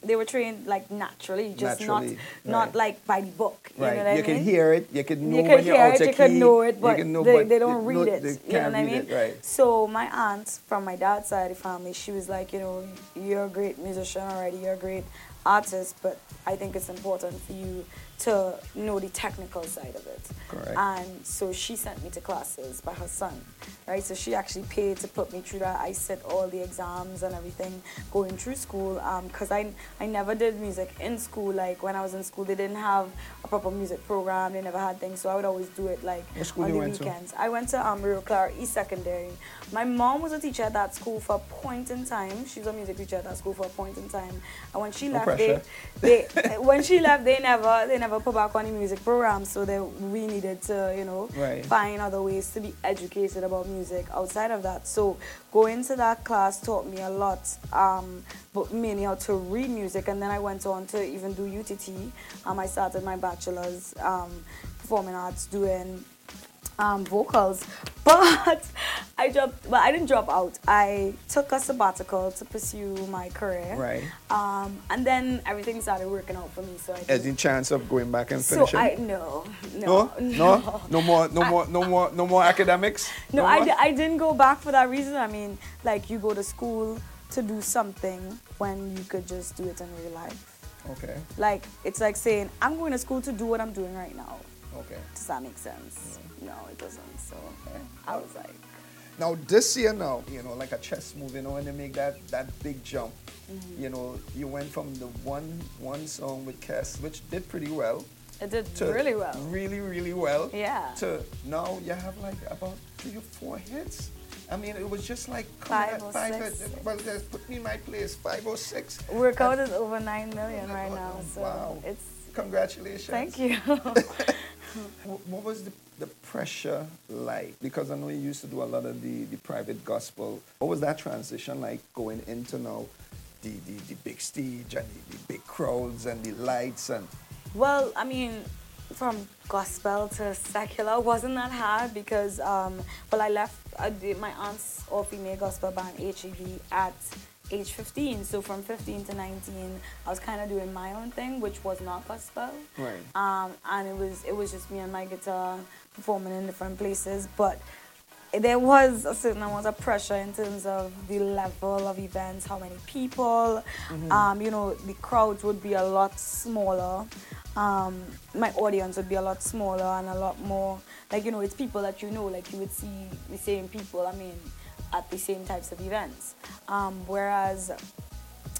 they were trained like naturally, just Naturally, not not right. like by the book. You right. know what I you can hear it. You can know you you're hear it, you key, know it, but know, they, but they don't no- read it. they you know what I mean? it, right. So my aunt from my dad's side of the family, she was like, you know, you're a great musician already, you're a great artist, but I think it's important for you to know the technical side of it. Correct. And so she sent me to classes by her son, right? So she actually paid to put me through that. I set all the exams and everything going through school because I, I never did music in school. Like when I was in school, they didn't have a proper music program. They never had things. So I would always do it like on the went to? weekends. I went to um, Rio Claro East Secondary. My mom was a teacher at that school for a point in time. She was a music teacher at that school for a point in time. And when she No left, pressure. they, they when she left, they never they never put back on the music program. So that we needed to you know Right. find other ways to be educated about music outside of that. So going to that class taught me a lot, um, but mainly how to read music. And then I went on to even do UTT. Um, I started my bachelor's um, performing arts doing um, vocals, but I dropped. Well, I didn't drop out. I took a sabbatical to pursue my career. Right. Um, and then everything started working out for me. So I. Any chance of going back and finishing? so? I no no, no no, no more, no more, no more, no more academics. No, I, di- I didn't go back for that reason. I mean, like you go to school to do something when you could just do it in real life. Okay. Like it's like saying I'm going to school to do what I'm doing right now. Okay. Does that make sense? No, it doesn't. So I was like, Now this year now, you know, like a chess move, you know, when they make that that big jump, Mhm. you know, you went from the one one song with Kes, which did pretty well. it did really well. Really, really well. Yeah. To now you have like about three or four hits. I mean, it was just like Five at or five. six. At, well, put me in my place. Five or six. We're counted over nine million right now. So Wow. it's Congratulations. thank you. Wh- What was the, the pressure like? Because I know you used to do a lot of the, the private gospel. What was that transition like going into now the, the, the big stage and the, the big crowds and the lights and Well, I mean, from gospel to secular wasn't that hard because, um, well, I left I my aunt's all female gospel band HEV at age 15. So from 15 to 19, I was kind of doing my own thing, which was not gospel. Right. Um, and it was it was just me and my guitar performing in different places, but there was a certain amount of pressure in terms of the level of events, how many people. Mhm. Um, you know, the crowds would be a lot smaller. Um, my audience would be a lot smaller and a lot more like you know, it's people that you know, like you would see the same people. I mean, at the same types of events. Um, whereas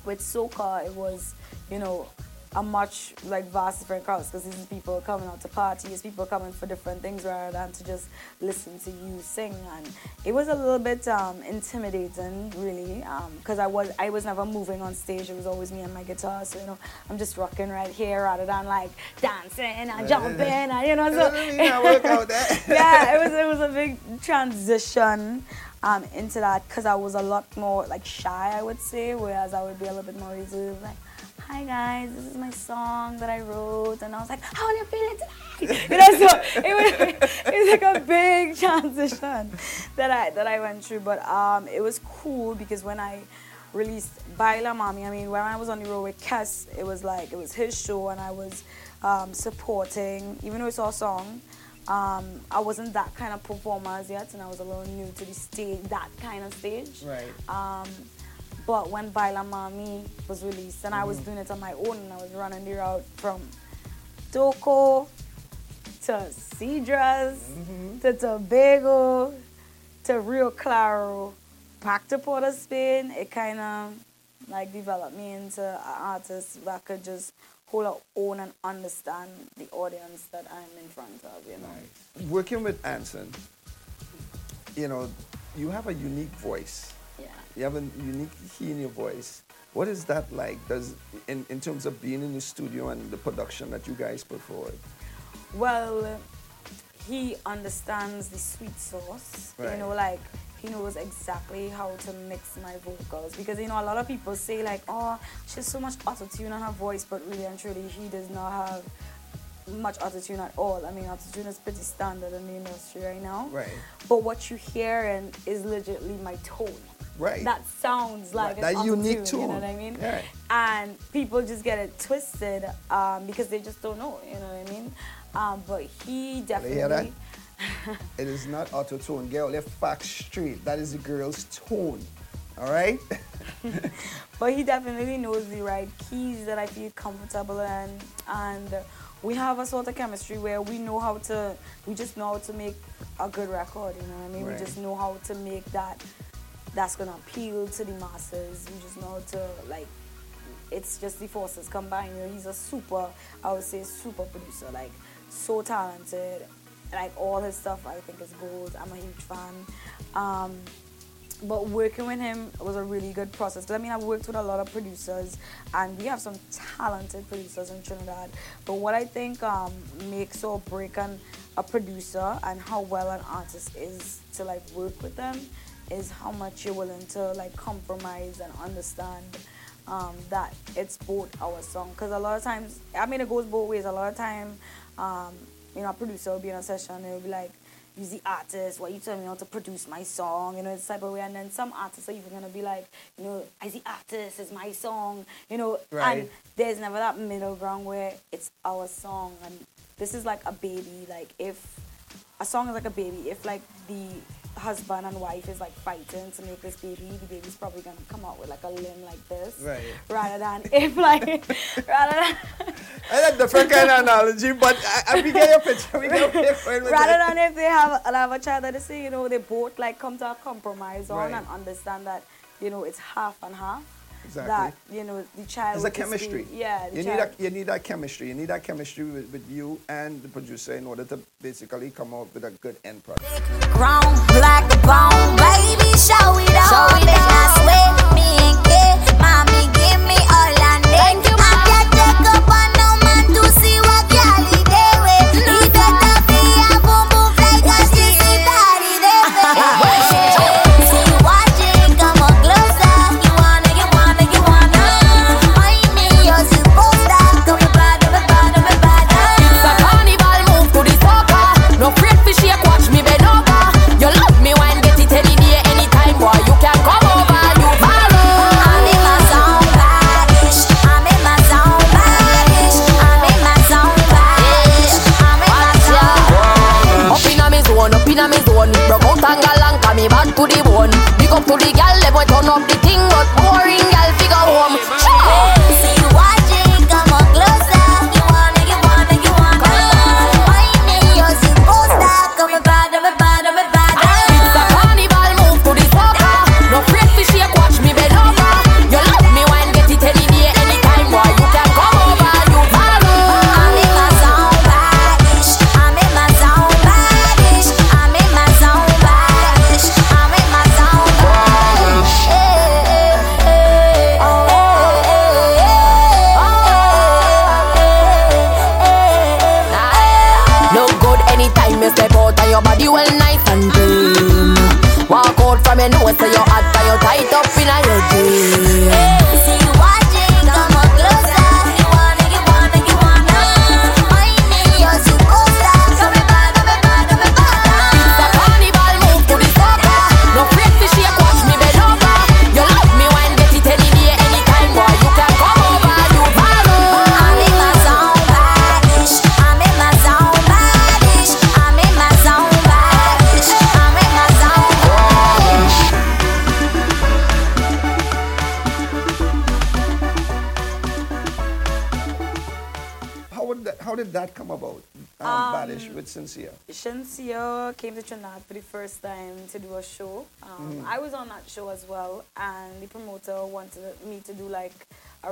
with soca, it was you know a much like vast different crowds because these are people coming out to parties, people coming for different things rather than to just listen to you sing. And it was a little bit um, intimidating, really, because I was I was never moving on stage. It was always me and my guitar, so you know I'm just rocking right here rather than like dancing and jumping and you know. So Yeah, work out that. yeah, it was it was a big transition um, into that because I was a lot more like shy, I would say, whereas I would be a little bit more reserved, like. Hi guys, this is my song that I wrote, and I was like, "How are you feeling tonight?" You know, so it was, it was like a big transition that I that I went through, but um, it was cool because when I released Baila Mami, I mean, when I was on the road with Kes, it was like it was his show, and I was um, supporting, even though it's our song. Um, I wasn't that kind of performer as yet, and I was a little new to the stage, that kind of stage. Right. Um, but when Baila Mami was released, and I was Mhm. doing it on my own, and I was running the route from Toco to Cedros to Tobago to Rio Claro, back to Port of Spain, it kind of like developed me into an artist that could just hold our own and understand the audience that I'm in front of, you know. working with Anson, you know, you have a unique voice. Yeah. You have a unique key in your voice. What is that like? Does in, in terms of being in the studio and the production that you guys put forward? Well, he understands the sweet sauce. Right. You know, like he knows exactly how to mix my vocals because you know a lot of people say like, oh, she has so much autotune on her voice, but really and truly he does not have much autotune at all. I mean, autotune is pretty standard in the industry right now. Right. But what you hear and is legitimately my tone. Right. That sounds like Right, it's that unique autotune, You know what I mean? Yeah. And people just get it twisted um, because they just don't know. You know what I mean? Um, but he definitely. it is not auto tone, girl. Left facts straight. That is the girl's tone. All right. But he definitely knows the right keys that I feel comfortable in, and we have a sort of chemistry where we know how to, we just know how to make a good record. You know what I mean? Right. We just know how to make that that's gonna appeal to the masses. We just know how to like. It's just the forces combined. You know, he's a super, I would say, super producer. Like so talented. Like all his stuff, I think is gold. I'm a huge fan. Um, but working with him was a really good process. 'Cause, I mean, I've worked with a lot of producers, and we have some talented producers in Trinidad. But what I think um, makes or break an, a producer and how well an artist is to like work with them is how much you're willing to like compromise and understand um, that it's both our song. Because a lot of times, I mean, it goes both ways. A lot of time, um, you know, a producer will be in a session and it'll be like, use the artist, why you telling me how to produce my song, you know, it's type of way. And then some artists are even gonna be like, you know, I the artist, it's my song, you know, Right. and there's never that middle ground where it's our song and this is like a baby. Like if a song is like a baby, if like the husband and wife is like fighting to make this baby, the baby's probably gonna come out with like a limb like this. Right. Rather than if like rather than I like different kind of analogy, but I, I, we get your picture. We get your. Rather than if they have, have a child that they say, you know, they both like come to a compromise on Right. and understand that, you know, it's half and half. Exactly. That, you know, the child It's a would just chemistry. yeah. The You need that. You need that chemistry. You need that chemistry with, with you and the producer in order to basically come out with a good end product. Grown, black, bone, baby, show it off.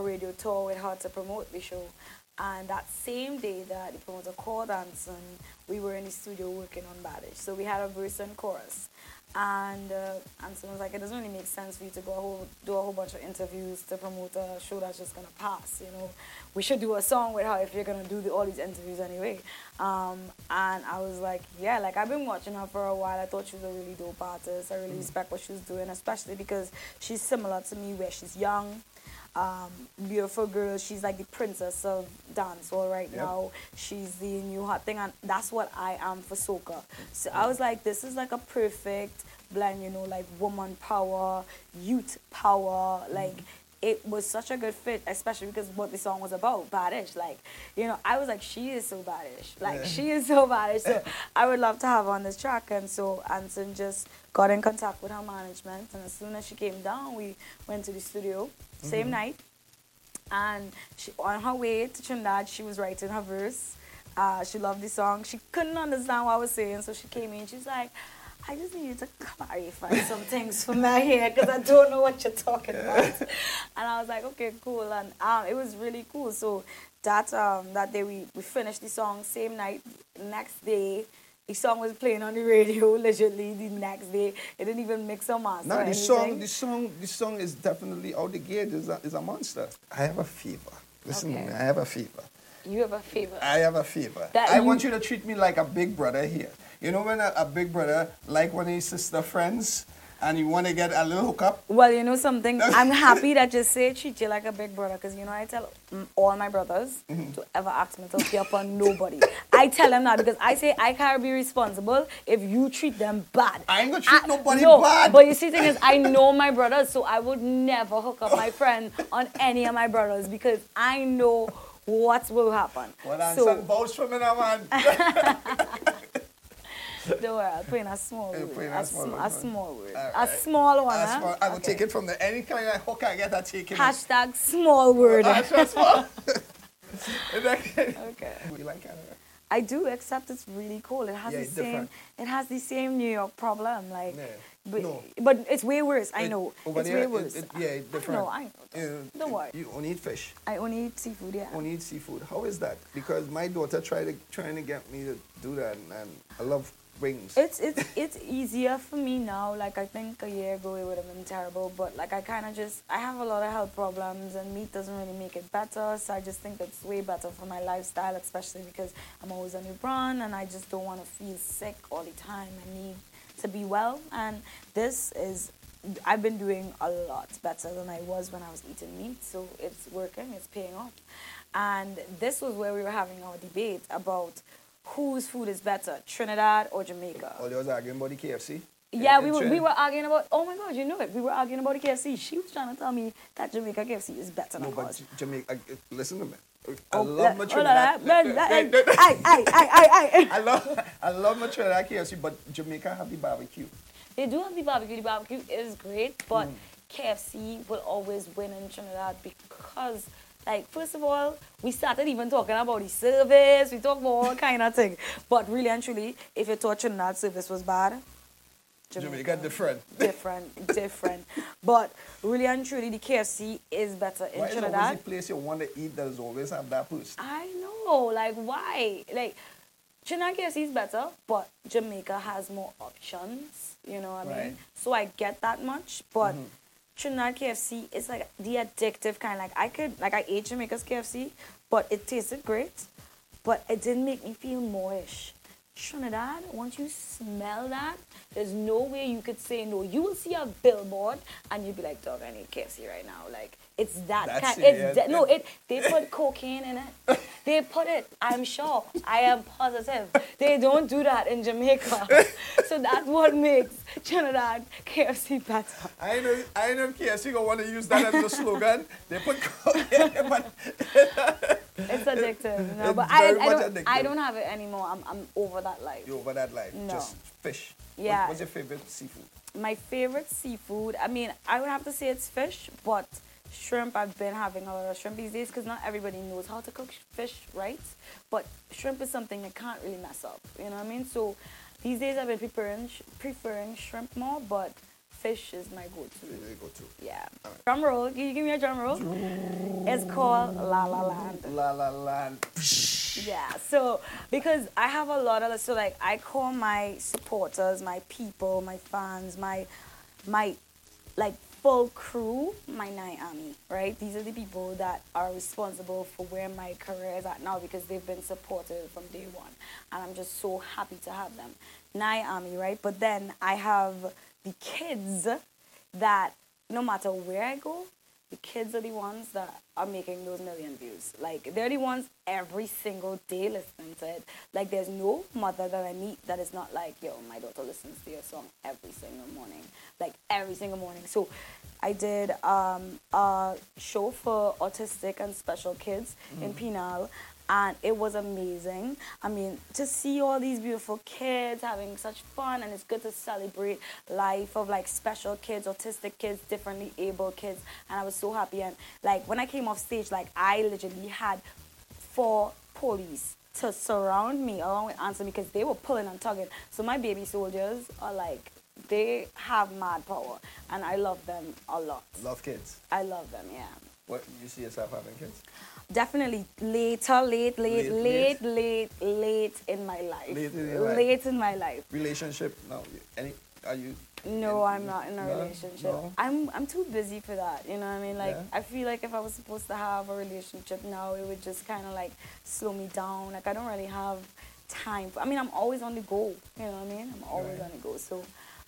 Radio tour with her to promote the show. And that same day that the promoter called Anson, we were in the studio working on Badish. So we had a verse and chorus. And uh, Anson was like, it doesn't really make sense for you to go a whole, do a whole bunch of interviews to promote a show that's just gonna pass. You know, we should do a song with her if you're gonna do the, all these interviews anyway. Um, and I was like, yeah, like I've been watching her for a while. I thought she was a really dope artist. I really respect what she's doing, especially because she's similar to me, where she's young. Um, beautiful girl. She's like the princess of dancehall right Yep. now. She's the new hot thing, and that's what I am for soca. So I was like, this is like a perfect blend, you know, like woman power, youth power, like. It was such a good fit, especially because what the song was about, badish. Like, you know, I was like, she is so badish. Like, Yeah. she is so badish. So I would love to have her on this track. And so Anson just got in contact with her management. And as soon as she came down, we went to the studio, same Mhm. night. And she, on her way to Trinidad, she was writing her verse. Uh, she loved the song. She couldn't understand what I was saying, so she came in. She's like, I just need you to clarify some things for me here because I don't know what you're talking about. and I was like, okay, cool. And um, it was really cool. So that um, that day we, we finished the song same night. Next day, the song was playing on the radio. Literally, the next day, it didn't even mix or master. No, the anything. song, the song, the song is definitely out the gate. Is a, is a monster. I have a fever. Listen, Okay. to me, I have a fever. You have a fever. I have a fever. That I you- want you to treat me like a big brother here. You know when a, a big brother like one of his sister friends and you want to get a little hookup? Well, you know something? I'm happy that you say treat you like a big brother because, you know, I tell all my brothers mm-hmm. to ever ask me to pay upon nobody. I tell them that because I say I can't be responsible if you treat them bad. I ain't gonna treat nobody no, bad. But you see, the thing is, I know my brothers, so I would never hook up my friend on any of my brothers because I know what will happen. Well, so, some for me now, man. don't worry, I'll put in a small word. put in A, a small sm- word, a small word. All A small one. Huh? fine. I will Okay. take it from the any kind of hook I get, I take it. Hashtag small word. Hashtag small. okay. You like Canada? I do, except it's really cold. It has Yeah, the same. different. It has the same New York problem, like. Yeah. But, No. but it's way worse. I It- know. over it's there, way worse. it- yeah, it's different. I know. I know. Uh, Don't worry. You only eat fish. I only eat seafood. Yeah. Only eat seafood. How is that? Because my daughter tried to trying to get me to do that, and, and I love It's it's it's easier for me now. Like I think a year ago it would have been terrible, but like I kind of just I have a lot of health problems and meat doesn't really make it better. So I just think it's way better for my lifestyle, especially because I'm always on the run and I just don't want to feel sick all the time. I need to be well, and this is I've been doing a lot better than I was when I was eating meat. So it's working, it's paying off, and this was where we were having our debate about whose food is better, Trinidad or Jamaica. All you was arguing about the KFC. Yeah, In- we in were, we were arguing about, oh my God, you know it. We were arguing about the KFC. She was trying to tell me that Jamaica KFC is better No, than but ours. J- Jamaica. uh, listen to me. I Oh, love my Trinidad. I love I love my Trinidad KFC, but Jamaica have the barbecue. They do have the barbecue. The barbecue is great, but Mm. KFC will always win in Trinidad because, like, first of all, we started even talking about the service. We talk about all kind of thing. But really and truly, if you thought Trinidad service was bad, Jamaica different. different, different. But really and truly, the KFC is better in Why is always Trinidad. the place you want to eat that is always have that boost? I know, like why? Like Trinidad KFC is better, but Jamaica has more options. You know what I mean? So I get that much, but Mhm. Trinidad KFC is like the addictive kind. Like I could, like I ate Jamaica's KFC, but it tasted great, but it didn't make me feel moreish. Trinidad, once you smell that, there's no way you could say no. You will see a billboard and you'll be like, dog, I need KFC right now. Like it's that That's kind. it, It's de- no, it. They put cocaine in it. They put it. I'm sure. I am positive. They don't do that in Jamaica. so that's what makes Trinidad KFC better. I know I know KFC gonna want to use that as the slogan. They put cocaine, but It's addictive, know. It's but I, I don't. I don't have it anymore. I'm, I'm over that life. you over that life. No. Just fish. What- Yeah. what's your favorite seafood? My favorite seafood. I mean, I would have to say it's fish, but shrimp. I've been having a lot of shrimp these days because not everybody knows how to cook fish right. But shrimp is something you can't really mess up. You know what I mean? So these days I've been preferring sh- preferring shrimp more, but fish is my go-to. Really go to. Yeah. Drum roll. Can you give me a drum roll? It's called La La Land. La La Land. Yeah, so because I have a lot of so like I call my supporters, my people, my fans, my my like full crew, my night army, right? These are the people that are responsible for where my career is at now because they've been supportive from day one. And I'm just so happy to have them. Night army, right? But then I have the kids that no matter where I go, the kids are the ones that are making those million views. Like they're the ones every single day listening to it. Like there's no mother that I meet that is not like, yo, my daughter listens to your song every single morning. Like every single morning. So I did um, a show for autistic and special kids in Mm. And it was amazing. I mean, to see all these beautiful kids having such fun, and it's good to celebrate life of like special kids, autistic kids, differently able kids, and I was so happy. And like when I came off stage, like I literally had four police to surround me along with Anson because they were pulling and tugging. So my baby soldiers are like they have mad power, and I love them a lot. Love kids. I love them, yeah. What you see yourself having kids? Definitely later, late, late, Late, late, late, late, in my life. Late in life. Late in my life. Relationship? No. Any? Are you? No, I'm not in a No? relationship. No? I'm I'm too busy for that. You know what I mean? Like Yeah. I feel like if I was supposed to have a relationship now, it would just kind of like slow me down. Like I don't really have time. For, I mean, I'm always on the go. You know what I mean? I'm always on the go. So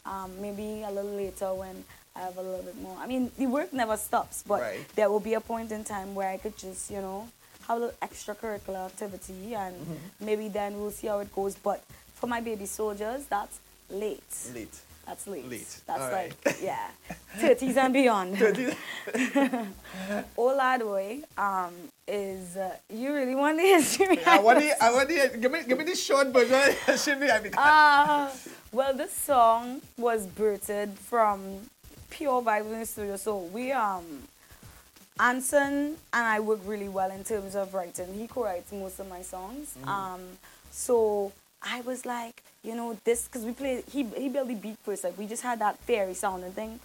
um, maybe a little later when I have a little bit more. I mean, the work never stops, but Right. there will be a point in time where I could just you know have a little extracurricular activity, and Mhm. maybe then we'll see how it goes. But for my baby soldiers, that's late. Late. That's late. Late. That's All like, right. yeah, 30s and beyond. 30s. Oladwe um, is, uh, you really want the history? I want the, I want the, give me, give me the short version. Should be, I mean, Uh, well, this song was birthed from pure vibes in the studio. So we, um, Anson and I work really well in terms of writing. He co-writes most of my songs. Um, so I was like, you know, this because we play. He he built the beat first. Like we just had that fairy sounding thing.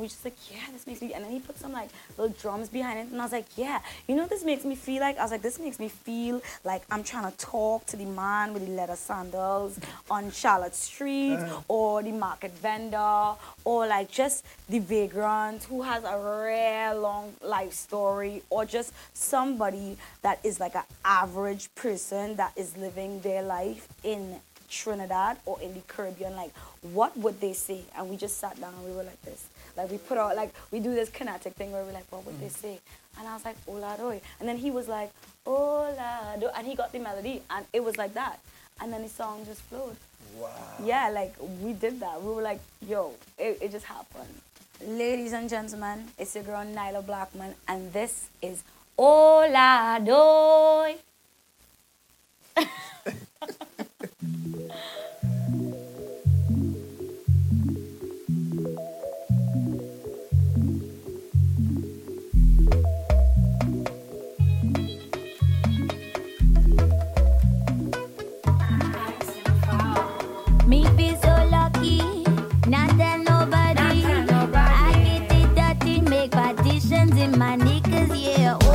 We just like, yeah, this makes me. And then he put some like little drums behind it, and I was like, yeah, you know, what this makes me feel like. I was like, this makes me feel like I'm trying to talk to the man with the leather sandals on Charlotte Street, Uh-huh. or the market vendor, or like just the vagrant who has a rare long life story, or just somebody that is like an average person that is living their life in Trinidad or in the Caribbean. Like, what would they say? And we just sat down and we were like this. Like we put out like we do this kinetic thing where we're like, what would they mm. say? And I was like, Ola doy. And then he was like, Ola do and he got the melody and it was like that. And then the song just flowed. Wow. Yeah, like we did that. We were like, yo, it, it just happened. Ladies and gentlemen, it's your girl Nailah Blackman, and this is Ola Doy. Me feel so lucky, not tell nobody. I get it dirty, make partitions in my knickers, yeah.